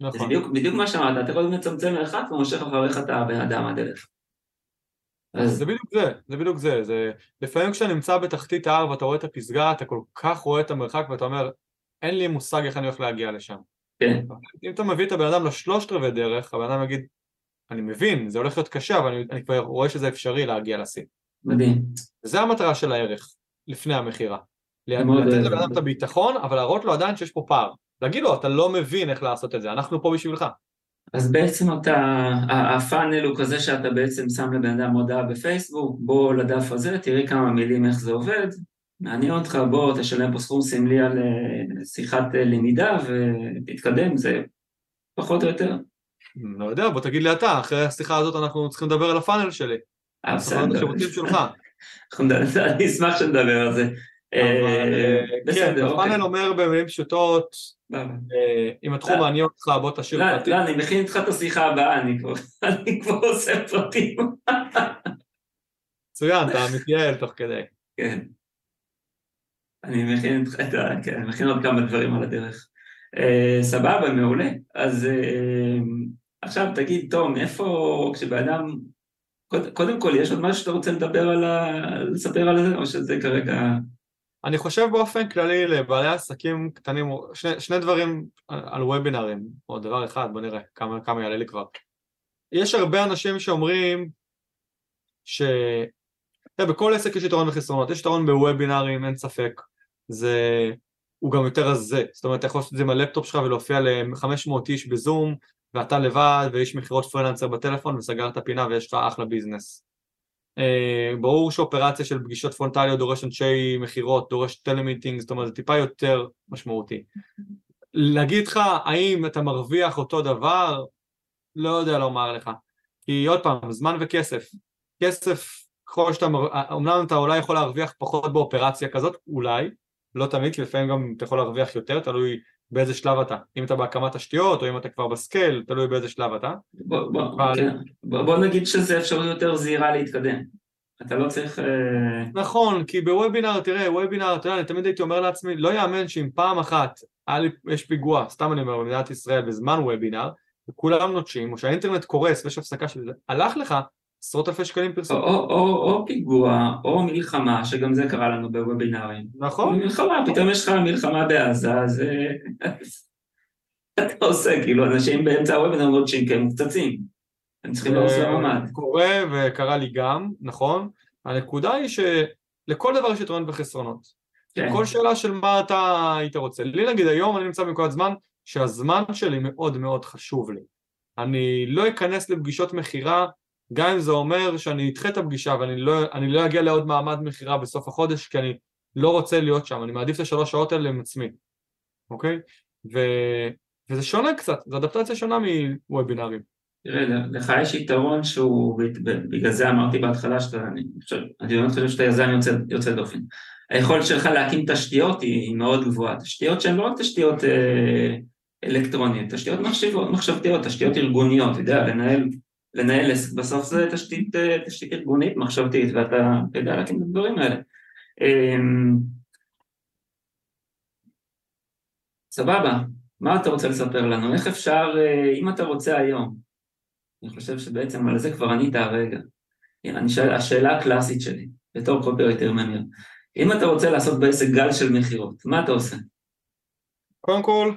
זה נכון. בדיוק, בדיוק מה שאמרת, אתה קודם מצמצם לאחד ומושך אחריך את הבן אדם עד אליך. אז זה בדיוק זה, זה בדיוק זה, זה לפעמים כשאתה נמצא בתחתית ההר ואתה רואה את הפסגה, אתה כל כך רואה את המרחק ואתה אומר, אין לי מושג איך אני הולך להגיע לשם. כן, אם אתה מביא את הבן אדם לשלושת רבעי דרך, הבן אדם יגיד, אני מבין, זה הולך להיות קשה, אבל אני, אני כבר רואה שזה אפשרי להגיע לשיא. מדהים. זה המטרה של הערך, לפני המכירה. לתת לבן אדם. את הביטחון, אבל להראות לו עדיין שיש פה פער. להגיד לו, אתה לא מבין איך לעשות את זה, אנחנו פה בשבילך. אז בעצם אתה, הפאנל הוא כזה שאתה בעצם שם לבן אדם הודעה בפייסבוק, בוא לדף הזה, תראי כמה מילים איך זה עובד, מעניין אותך, בוא תשלם פה סכום סמלי על אה, שיחת אה, למידה ותתקדם, זה פחות או יותר. לא יודע, בוא תגיד לי אתה, אחרי השיחה הזאת אנחנו צריכים לדבר על הפאנל שלי. בסדר, בסדר. אני אשמח שנדבר על זה. אה, אה, כן, בסדר, אוקיי. הפאנל אומר במילים פשוטות, בסדר. אם התחום לא. מעניין אותך, בוא תשאיר לא, פרטים. לא, אני מכין איתך את השיחה הבאה, אני כבר עושה פרטים. מצוין, אתה מתייעל תוך כדי. כן. אני מכין את ה... כן, אני מכין עוד כמה דברים על הדרך. אה, סבבה, מעולה. אז אה, עכשיו תגיד, תום, איפה, כשבן אדם... קוד- קודם כל, יש עוד משהו שאתה רוצה לדבר על ה... לספר על זה, או שזה כרגע... אני חושב באופן כללי לבעלי עסקים קטנים, שני, שני דברים על, וובינארים, או דבר אחד, בוא נראה כמה, כמה יעלה לי כבר. יש הרבה אנשים שאומרים ש... תראה, בכל עסק יש יתרון וחסרונות, יש יתרון בוובינארים, אין ספק, זה... הוא גם יותר רזה, זאת אומרת אתה יכול לעשות את זה עם הלפטופ שלך ולהופיע ל-500 איש בזום, ואתה לבד, ויש מכירות פרילנסר בטלפון, וסגרת פינה ויש לך אחלה ביזנס. אה, ברור שאופרציה של פגישות פרונטליות דורש אנשי מכירות, דורש telemeeting, זאת אומרת זה טיפה יותר משמעותי. להגיד לך האם אתה מרוויח אותו דבר, לא יודע לומר לך. כי עוד פעם, זמן וכסף. כסף, ככל שאתה, אומנם אתה אולי יכול להרוויח פחות באופרציה כזאת, אולי, לא תמיד, כי לפעמים גם אתה יכול להרוויח יותר, תלוי באיזה שלב אתה. אם אתה בהקמת תשתיות, או אם אתה כבר בסקייל, תלוי באיזה שלב אתה. בוא, בוא, אבל- כן. בוא, בוא נגיד שזה אפשרות יותר זהירה להתקדם. אתה לא צריך... אה, נכון, כי בוובינר, תראה, וובינר, אתה יודע, אני תמיד הייתי אומר לעצמי, לא יאמן שאם פעם אחת יש פיגוע, סתם אני אומר, במדינת ישראל בזמן וובינר, וכולם נוטשים, או שהאינטרנט קורס ויש הפסקה של זה, הלך לך עשרות אלפי שקלים או, פרסום. או, או, או פיגוע, או מלחמה, שגם זה קרה לנו בוובינארים. נכון? מלחמה, פתאום יש לך מלחמה בעזה, אז אתה עושה, כאילו, אנשים באמצע הוובינר נוטשים כי הם מופצצים. הם צריכים לעשות אה, ממ"ד. קורה וקרה לי גם, נכון? הנקודה היא שלכל דבר יש יתרונות וחסרונות. כן. כל שאלה של מה אתה היית רוצה. לי נגיד היום אני נמצא בנקודת זמן שהזמן שלי מאוד מאוד חשוב לי. אני לא אכנס לפגישות מכירה גם אם זה אומר שאני אדחה את הפגישה ואני לא, לא אגיע לעוד מעמד מכירה בסוף החודש כי אני לא רוצה להיות שם, אני מעדיף את השלוש שעות האלה עם עצמי, אוקיי? ו... וזה שונה קצת, זו אדפטציה שונה מוובינארים. תראה, לך יש יתרון שהוא, בגלל זה אמרתי בהתחלה שאתה, אני חושב, אני באמת חושב שאתה יזם יוצא, יוצא דופן. היכולת שלך להקים תשתיות היא מאוד גבוהה, תשתיות שהן לא רק תשתיות אה, אלקטרוניות, תשתיות מחשבות, מחשבתיות, תשתיות ארגוניות, אתה יודע, לנהל לנהל עסק, בסוף זה תשתית, תשתית ארגונית, מחשבתית, ואתה יודע להקים את הדברים האלה. אמ, סבבה, מה אתה רוצה לספר לנו? איך אפשר, אה, אם אתה רוצה היום, אני חושב שבעצם על זה כבר ענית הרגע. שואל, השאלה הקלאסית שלי, בתור קופרייטר ממיר, אם אתה רוצה לעשות בעסק גל של מכירות, מה אתה עושה? קודם כל,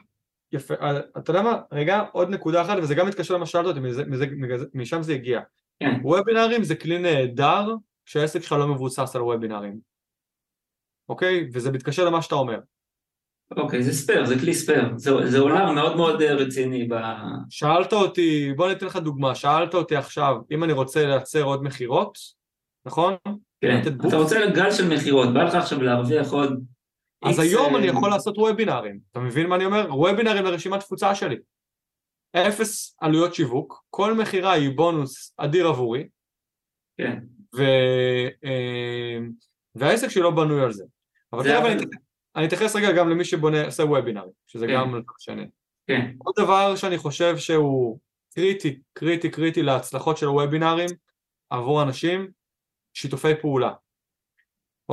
יפה, אה, אתה יודע מה, רגע, עוד נקודה אחת, וזה גם מתקשר למה שאלת אותי, משם זה הגיע. כן. וובינארים זה כלי נהדר כשהעסק שלך לא מבוסס על וובינארים. אוקיי? וזה מתקשר למה שאתה אומר. אוקיי, זה spare, זה כלי spare, זה, זה עולם מאוד מאוד אה, רציני ב... שאלת אותי, בוא ניתן לך דוגמה, שאלת אותי עכשיו, אם אני רוצה לייצר עוד מכירות, נכון? כן, אתה רוצה גל של מכירות, בא לך עכשיו להרוויח עוד... אז היום אני אה, יכול לעשות וובינארים, אתה מבין מה אני אומר? וובינארים לרשימת תפוצה שלי. אפס עלויות שיווק, כל מכירה היא בונוס אדיר עבורי, כן. ו... אה, והעסק שלי לא בנוי על זה. אבל תראה, אבל... אני אתייחס רגע גם למי שבונה, עושה וובינאר, שזה כן. גם שני. כן. עוד דבר שאני חושב שהוא קריטי, קריטי, קריטי להצלחות של וובינארים עבור אנשים, שיתופי פעולה.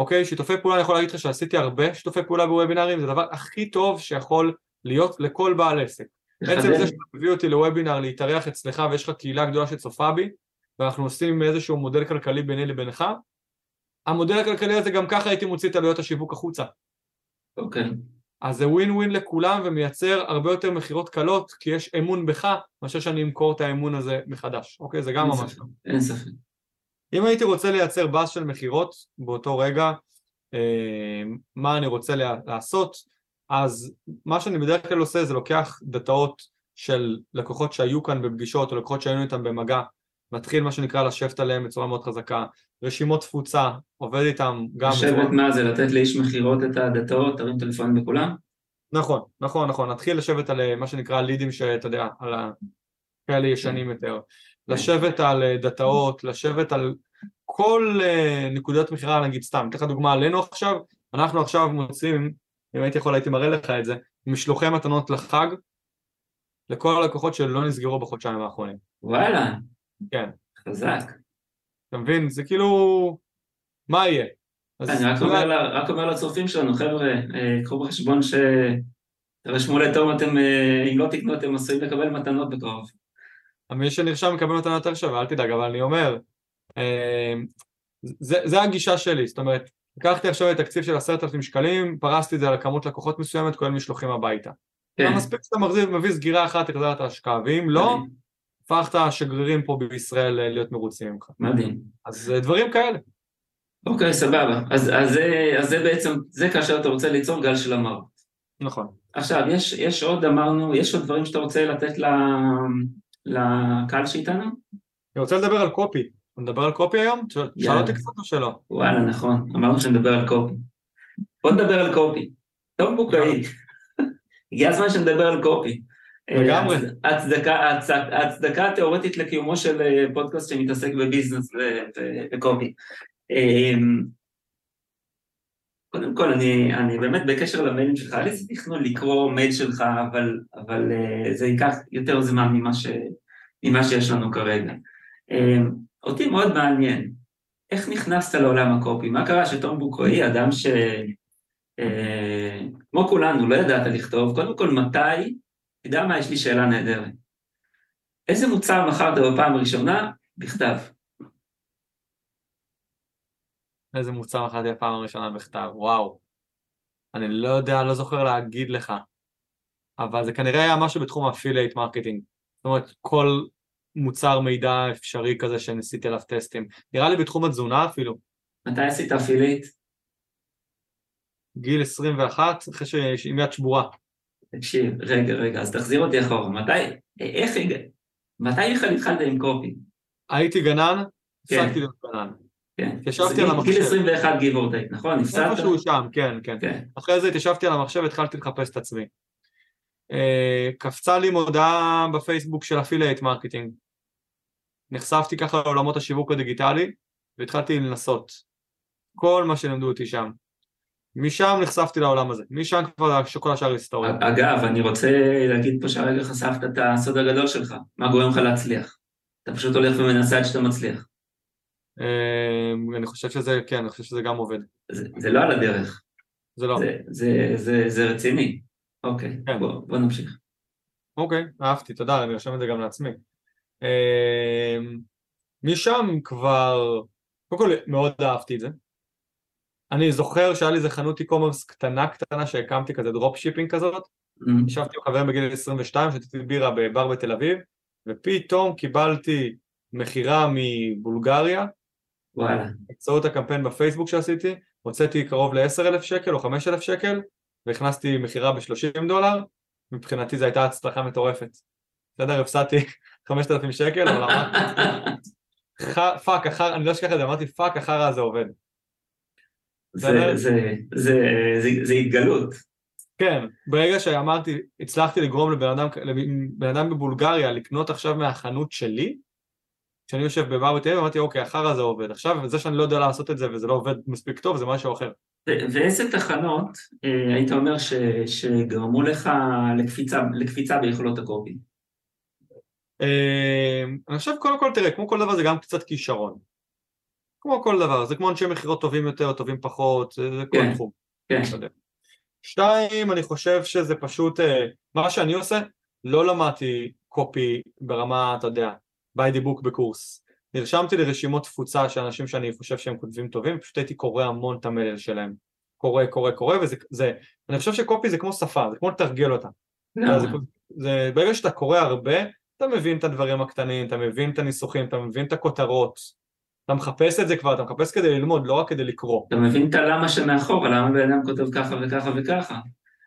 אוקיי? שיתופי פעולה, אני יכול להגיד לך שעשיתי הרבה שיתופי פעולה בוובינארים, זה הדבר הכי טוב שיכול להיות לכל בעל עסק. בעצם זה שאתה מביא אותי לוובינאר להתארח אצלך ויש לך קהילה גדולה שצופה בי, ואנחנו עושים איזשהו מודל כלכלי ביני לבינך, המודל הכלכלי הזה גם ככה הייתי מוציא את עלויות השיווק החוצה. אוקיי. אז זה ווין ווין לכולם ומייצר הרבה יותר מכירות קלות כי יש אמון בך מאשר שאני אמכור את האמון הזה מחדש, אוקיי? זה גם ממש טוב. אין ספק. אם הייתי רוצה לייצר באז של מכירות באותו רגע, אה, מה אני רוצה לעשות, אז מה שאני בדרך כלל עושה זה לוקח דאטאות של לקוחות שהיו כאן בפגישות או לקוחות שהיינו איתם במגע מתחיל מה שנקרא לשבת עליהם בצורה מאוד חזקה, רשימות תפוצה, עובד איתם גם לשבת בצורה... מה זה, לתת לאיש מכירות את הדאטאות, תרים טלפונים בכולם? נכון, נכון, נכון, נתחיל לשבת על אה, מה שנקרא לידים שאתה יודע, על כאלה ישנים כן. יותר, לשבת על אה, דאטאות, לשבת על כל אה, נקודות מכירה, נגיד סתם, אתן לך דוגמה עלינו עכשיו, אנחנו עכשיו מוצאים, אם הייתי יכול הייתי מראה לך את זה, משלוחי מתנות לחג לכל הלקוחות שלא נסגרו בחודשיים האחרונים. וואלה. כן. חזק. אתה מבין? זה כאילו... מה יהיה? אני רק אומר, רק אומר לצופים שלנו, חבר'ה, אה, קחו בחשבון ש... תרשמו לתום אתם, אם לא תקנו אתם עשויים לקבל מתנות בקרוב. מי שנרשם מקבל מתנה יותר שווה, אל תדאג, אבל אני אומר, אה, זה, זה הגישה שלי, זאת אומרת, לקחתי עכשיו את תקציב של עשרת אלפים שקלים, פרסתי את זה על כמות לקוחות מסוימת, כולל משלוחים הביתה. כן. מספיק שאתה מביא סגירה אחת, תחזר את ההשקעה, ואם לא, הפכת השגרירים פה בישראל להיות מרוצים ממך. מדהים. אז אה, דברים כאלה. אוקיי, סבבה. אז, אז, אז זה בעצם, זה כאשר אתה רוצה ליצור גל של המרות. נכון. עכשיו, יש, יש עוד, אמרנו, יש עוד דברים שאתה רוצה לתת לקהל שאיתנו? אני רוצה לדבר על קופי. נדבר על קופי היום? שאל אותי קצת או שלא? וואלה, נכון. אמרנו שנדבר על קופי. בוא נדבר על קופי. טוב בוקאי. הגיע הזמן שנדבר על קופי. לגמרי. הצדקה, הצדקה התיאורטית לקיומו של אה, פודקאסט שמתעסק בביזנס וקומי. קודם כל, אני, אני באמת בקשר למיילים שלך, היה לי תכנון לקרוא מייל שלך, אבל, אבל אה, זה ייקח יותר זמן ממה, ש, ממה שיש לנו כרגע. אמ, אותי מאוד מעניין, איך נכנסת לעולם הקופי? מה קרה שתום בוקרואי, אדם ש... אה, כמו כולנו, לא ידעת לכתוב, קודם כל, מתי אתה יודע מה? יש לי שאלה נהדרת. איזה מוצר מכרת בפעם הראשונה בכתב? איזה מוצר מכרתי בפעם הראשונה בכתב? וואו. אני לא יודע, לא זוכר להגיד לך. אבל זה כנראה היה משהו בתחום ה affiliate marketing. זאת אומרת, כל מוצר מידע אפשרי כזה שניסיתי עליו טסטים. נראה לי בתחום התזונה אפילו. מתי עשית affiliate? גיל 21, אחרי שעם יד שבורה. תקשיב, רגע, רגע, אז תחזיר אותי אחורה, מתי, איך הגעת, מתי בכלל התחלת עם קופי? הייתי גנן, כן. הפסקתי להיות גנן. כן. התיישבתי על המחשב. גיל 21 give or take, נכון? הפסקת? איפשהו שם, כן, כן, כן. אחרי זה התיישבתי על המחשב והתחלתי לחפש את עצמי. אה, קפצה לי מודעה בפייסבוק של affiliate marketing. נחשפתי ככה לעולמות השיווק הדיגיטלי והתחלתי לנסות. כל מה שלמדו אותי שם. משם נחשפתי לעולם הזה, משם כבר כל השאר היסטוריה. אגב, אני רוצה להגיד פה שהרגע חשפת את הסוד הגדול שלך, מה גורם לך להצליח. אתה פשוט הולך ומנסה עד שאתה מצליח. אמ, אני חושב שזה, כן, אני חושב שזה גם עובד. זה, זה לא על הדרך. זה לא. זה, זה, זה, זה רציני. אוקיי, כן. בוא, בוא נמשיך. אוקיי, אהבתי, תודה, אני רושם את זה גם לעצמי. אמ, משם כבר, קודם כל מאוד אהבתי את זה. אני זוכר שהיה לי איזה חנות e-commerce קטנה קטנה שהקמתי כזה drop shipping כזאת. Mm-hmm. ישבתי עם חבר בגיל 22, שתיתי בירה בבר בתל אביב, ופתאום קיבלתי מכירה מבולגריה. וואלה. באמצעות הקמפיין בפייסבוק שעשיתי, הוצאתי קרוב ל-10,000 שקל או 5,000 שקל, והכנסתי מכירה ב-30 דולר, מבחינתי זו הייתה הצלחה מטורפת. בסדר, הפסדתי 5,000 שקל, אבל אמרתי, פאק, הדבר, אני לא אשכח את זה, אמרתי fuck, הדבר הזה עובד. זה, זה, זה, זה, זה התגלות. כן, ברגע שאמרתי, הצלחתי לגרום לבן אדם, לבן אדם בבולגריה לקנות עכשיו מהחנות שלי, כשאני יושב בבר בתל אביב, אמרתי, אוקיי, הדבר הזה עובד. עכשיו, זה שאני לא יודע לעשות את זה וזה לא עובד מספיק טוב, זה משהו אחר. ואיזה תחנות אה, היית אומר ש, שגרמו לך לקפיצה, לקפיצה ביכולות הקובי? אה, אני חושב, קודם כל, תראה, כמו כל דבר זה גם קצת כישרון. כמו כל דבר, זה כמו אנשי מכירות טובים יותר, טובים פחות, זה, זה כן, כל תחום. כן. שתיים, אני חושב שזה פשוט, אה, מה שאני עושה, לא למדתי קופי ברמה, אתה יודע, by the book בקורס. נרשמתי לרשימות תפוצה של אנשים שאני חושב שהם כותבים טובים, פשוט הייתי קורא המון את המלל שלהם. קורא, קורא, קורא, וזה, זה, אני חושב שקופי זה כמו שפה, זה כמו לתרגל אותה. No. זה, זה, ברגע שאתה קורא הרבה, אתה מבין את הדברים הקטנים, אתה מבין את הניסוחים, אתה מבין את הכותרות, אתה מחפש את זה כבר, אתה מחפש כדי ללמוד, לא רק כדי לקרוא. אתה מבין את הלמה שמאחורה, למה בן אדם כותב ככה וככה וככה.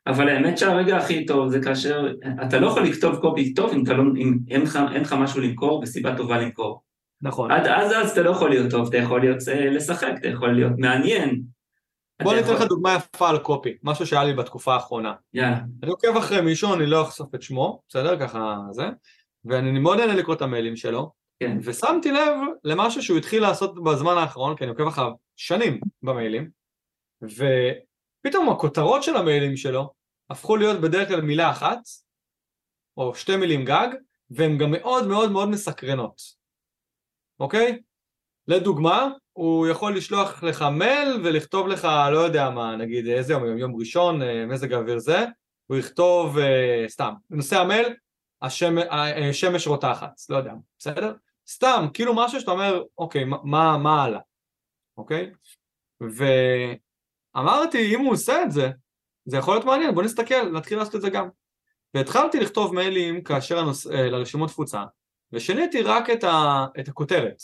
אבל האמת שהרגע הכי טוב זה כאשר, אתה לא יכול לכתוב קופי טוב אם, לא, אם אין, לך, אין לך משהו למכור וסיבה טובה למכור. נכון. עד אז אז אתה לא יכול להיות טוב, אתה יכול להיות אה, לשחק, אתה יכול להיות מעניין. בוא ניתן לך יכול... דוגמה יפה על קופי, משהו שהיה לי בתקופה האחרונה. יאללה. אני עוקב אחרי מישהו, אני לא אחשוף את שמו, בסדר? ככה זה, ואני מאוד נהנה לקרוא את המיילים שלו, כן. ושמתי לב למשהו שהוא התחיל לעשות בזמן האחרון, כי אני עוקב אחריו שנים במיילים, ופתאום הכותרות של המיילים שלו הפכו להיות בדרך כלל מילה אחת, או שתי מילים גג, והן גם מאוד מאוד מאוד מסקרנות, אוקיי? לדוגמה, הוא יכול לשלוח לך מייל ולכתוב לך, לא יודע מה, נגיד איזה יום, יום ראשון, אה, מזג האוויר זה, הוא יכתוב, uh, סתם, בנושא המייל, השמש רותחת, לא יודע, בסדר? סתם, כאילו משהו שאתה אומר, אוקיי, מה, מה הלאה, אוקיי? ואמרתי, אם הוא עושה את זה, זה יכול להיות מעניין, בוא נסתכל, נתחיל לעשות את זה גם. והתחלתי לכתוב מיילים כאשר הנוס... אה, לרשימות תפוצה, ושיניתי רק את, ה... את הכותרת.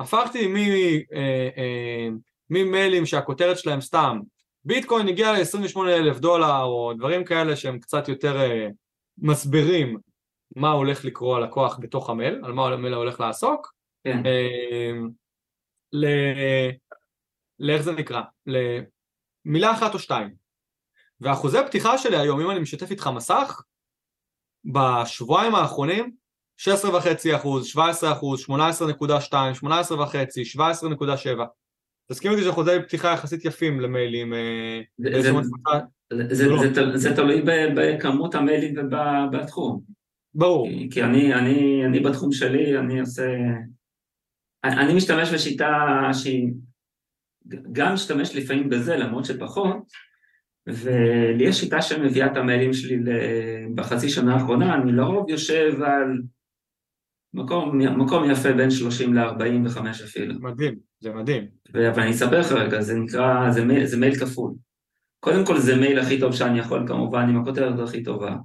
הפכתי אה, אה, ממיילים שהכותרת שלהם סתם, ביטקוין הגיע ל-28 אלף דולר, או דברים כאלה שהם קצת יותר מסבירים מה הולך לקרוא הלקוח בתוך המייל, על מה המייל הולך לעסוק, כן. ל... לאיך זה נקרא? למילה אחת או שתיים. ואחוזי פתיחה שלי היום, אם אני משתף איתך מסך, בשבועיים האחרונים, 16.5 אחוז, 17 אחוז, 18.2, 18 וחצי, 17.7. תסכים איתי שאחוזי פתיחה יחסית יפים למיילים. אה, זה תלוי בכמות המיילים ובתחום. ברור. כי אני בתחום שלי, אני עושה... אני משתמש בשיטה שהיא... גם משתמש לפעמים בזה, למרות שפחות, ולי יש שיטה שמביאה את המיילים שלי בחצי שנה האחרונה, אני לרוב יושב על מקום, מקום יפה בין 30 ל-45 אפילו. מדהים, זה מדהים. אבל אני אספר לך רגע, זה נקרא, זה מייל, זה מייל כפול. קודם כל זה מייל הכי טוב שאני יכול כמובן, עם הכותרת הכי טובה.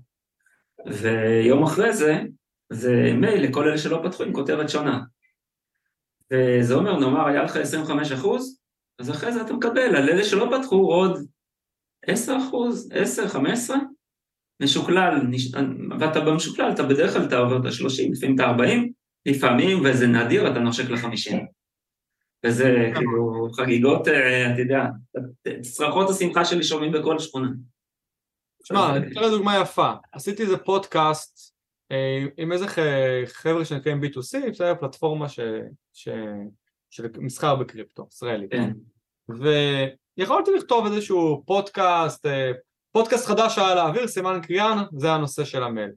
ויום אחרי זה, זה מייל לכל אלה שלא פתחו עם כותרת שונה. וזה אומר, נאמר, היה לך 25 אחוז, אז אחרי זה אתה מקבל על אלה שלא פתחו עוד 10 אחוז, 10, 15, משוקלל, ואתה במשוקלל, אתה בדרך כלל אתה עובר את ה-30, לפעמים את ה-40, לפעמים, וזה נדיר, אתה נושק ל-50. וזה כאילו חגיגות, אה, אתה יודע, צרחות השמחה שלי שומעים בכל שכונה. תשמע, אני אתן לדוגמה יפה, עשיתי איזה פודקאסט אה, עם איזה חבר'ה שנקראים B2C, בסדר, פלטפורמה של מסחר בקריפטו, ישראלי. כן. יכולתי לכתוב איזשהו פודקאסט, אה, פודקאסט חדש על האוויר, סימן קריאן, זה הנושא של המייל.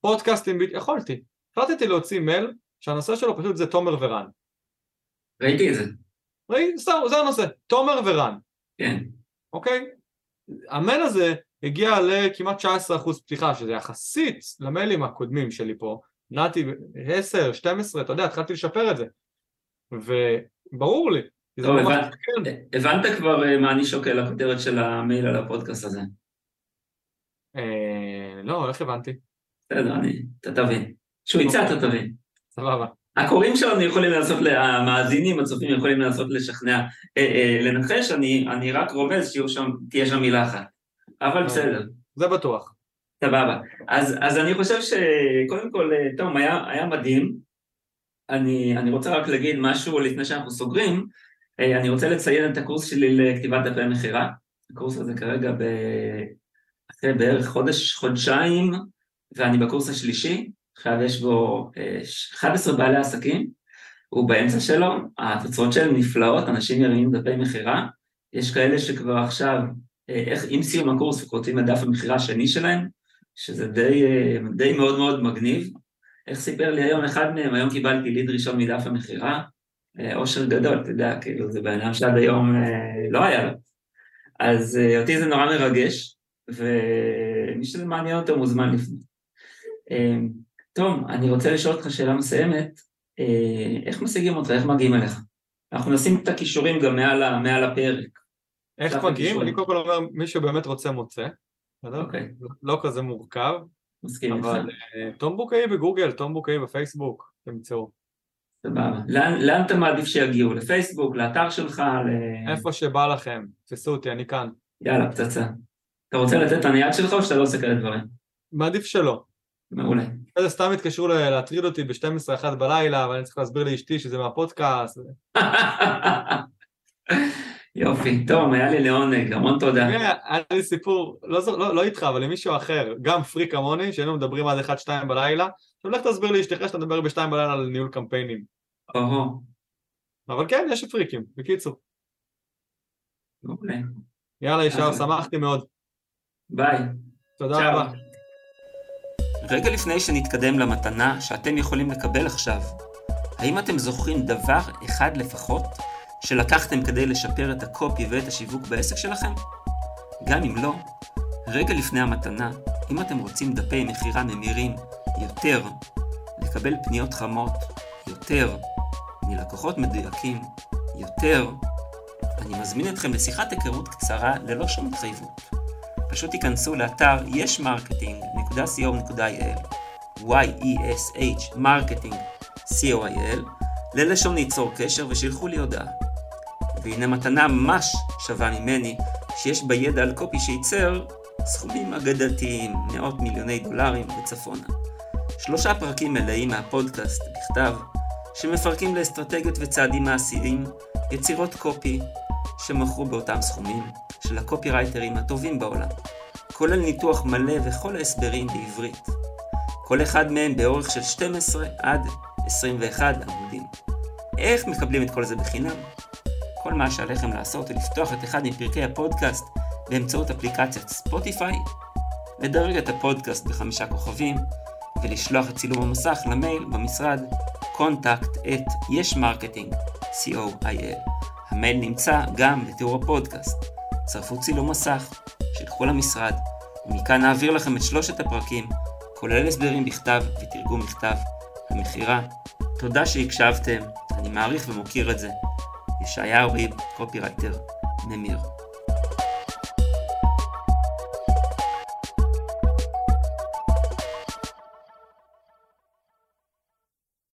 פודקאסטים, יכולתי. החלטתי להוציא מייל שהנושא שלו פשוט זה תומר ורן. ראיתי את זה. ראי, סתם, זה הנושא, תומר ורן. כן. אוקיי? המייל הזה הגיע לכמעט 19% פתיחה, שזה יחסית למיילים הקודמים שלי פה, נעתי 10, 12, אתה יודע, התחלתי לשפר את זה. וברור לי. טוב, הבנת, הבנת כבר אה, מה אני שוקל לכותרת של המייל על הפודקאסט הזה. אה, לא, איך הבנתי? בסדר, אני, אתה תבין. כשהוא יצא אתה תבין. סבבה. הקוראים שלנו יכולים לנסות, המאזינים, הצופים יכולים לנסות לשכנע, אה, אה, לנחש, אני, אני רק רומז שתהיה שם מילה אחת. אבל בסדר. זה בטוח. סבבה. אז, אז אני חושב שקודם כל, תום, היה, היה מדהים. אני, אני רוצה רק להגיד משהו לפני שאנחנו סוגרים. אה, אני רוצה לציין את הקורס שלי לכתיבת דפי מכירה. הקורס הזה כרגע ב... אחרי בערך חודש, חודשיים, ואני בקורס השלישי. עכשיו יש בו 11 אה, בעלי עסקים, הוא באמצע שלו, התוצאות שלהם נפלאות, אנשים ירימים דפי מכירה, יש כאלה שכבר עכשיו, אה, איך, עם סיום הקורס וכותבים את דף המכירה השני שלהם, שזה די, די מאוד מאוד מגניב. איך סיפר לי היום אחד מהם, היום קיבלתי ליד ראשון מדף המכירה, אושר גדול, אתה יודע, כאילו זה בעיניים שעד היום לא היה לו. אז אותי זה נורא מרגש, ומי שזה מעניין אותו מוזמן לפני. טוב, אני רוצה לשאול אותך שאלה מסיימת, אה, איך משיגים אותך, איך מגיעים אליך? אנחנו נשים את הכישורים גם מעל, מעל הפרק. איך מגיעים? אני קודם כל אומר, מי שבאמת רוצה מוצא, בסדר? אוקיי. לא כזה מורכב. מסכים איתך. אבל אה, תום בוקאי בגוגל, תום בוקאי בפייסבוק, תמצאו. סבבה. לאן, אתה מעדיף שיגיעו? לפייסבוק, לאתר שלך? ל... איפה שבא לכם, תפסו אותי, אני כאן. יאללה, פצצה. אתה רוצה לתת את הניד שלך או שאתה לא עושה כאלה דברים? מעדיף שלא. מעולה. אחרי סתם התקשרו להטריד אותי ב-12-1 בלילה, ואני צריך להסביר לאשתי שזה מהפודקאסט. יופי, טוב, היה לי לעונג, המון תודה. היה לי סיפור, לא, לא, לא איתך, אבל עם מישהו אחר, גם פרי כמוני, שהיינו מדברים עד 1-2 בלילה, עכשיו לך תסביר לאשתך שאתה מדבר ב-2 בלילה על ניהול קמפיינים. אבל כן, יש פריקים, בקיצור. מעולה. יאללה, ישר, שמחתי מאוד. ביי. תודה רבה. רגע לפני שנתקדם למתנה שאתם יכולים לקבל עכשיו, האם אתם זוכרים דבר אחד לפחות שלקחתם כדי לשפר את הקופי ואת השיווק בעסק שלכם? גם אם לא, רגע לפני המתנה, אם אתם רוצים דפי מכירה ממירים יותר, לקבל פניות חמות יותר, מלקוחות מדויקים יותר, אני מזמין אתכם לשיחת היכרות קצרה ללא שום התחייבות. פשוט תיכנסו לאתר yesmarketing.co.il y-e-s-h marketing co.il ללשונית ליצור קשר ושלחו לי הודעה. והנה מתנה ממש שווה ממני, שיש בה ידע על קופי שייצר סכומים אגדתיים, מאות מיליוני דולרים וצפונה. שלושה פרקים מלאים מהפודקאסט בכתב, שמפרקים לאסטרטגיות וצעדים מעשיים, יצירות קופי שמכרו באותם סכומים, של הקופירייטרים הטובים בעולם, כולל ניתוח מלא וכל ההסברים בעברית. כל אחד מהם באורך של 12 עד 21 עמודים. איך מקבלים את כל זה בחינם? כל מה שעליכם לעשות הוא לפתוח את אחד מפרקי הפודקאסט באמצעות אפליקציית ספוטיפיי, לדרג את הפודקאסט בחמישה כוכבים, ולשלוח את צילום המסך למייל במשרד contact at yesmarketing, co.il. המייל נמצא גם בתיאור הפודקאסט. צרפו צילום מסך, שלחו למשרד, ומכאן נעביר לכם את שלושת הפרקים, כולל הסברים בכתב ותרגום מכתב המכירה. תודה שהקשבתם, אני מעריך ומוקיר את זה. ישעיהו ריב, קופירייטר, ממיר.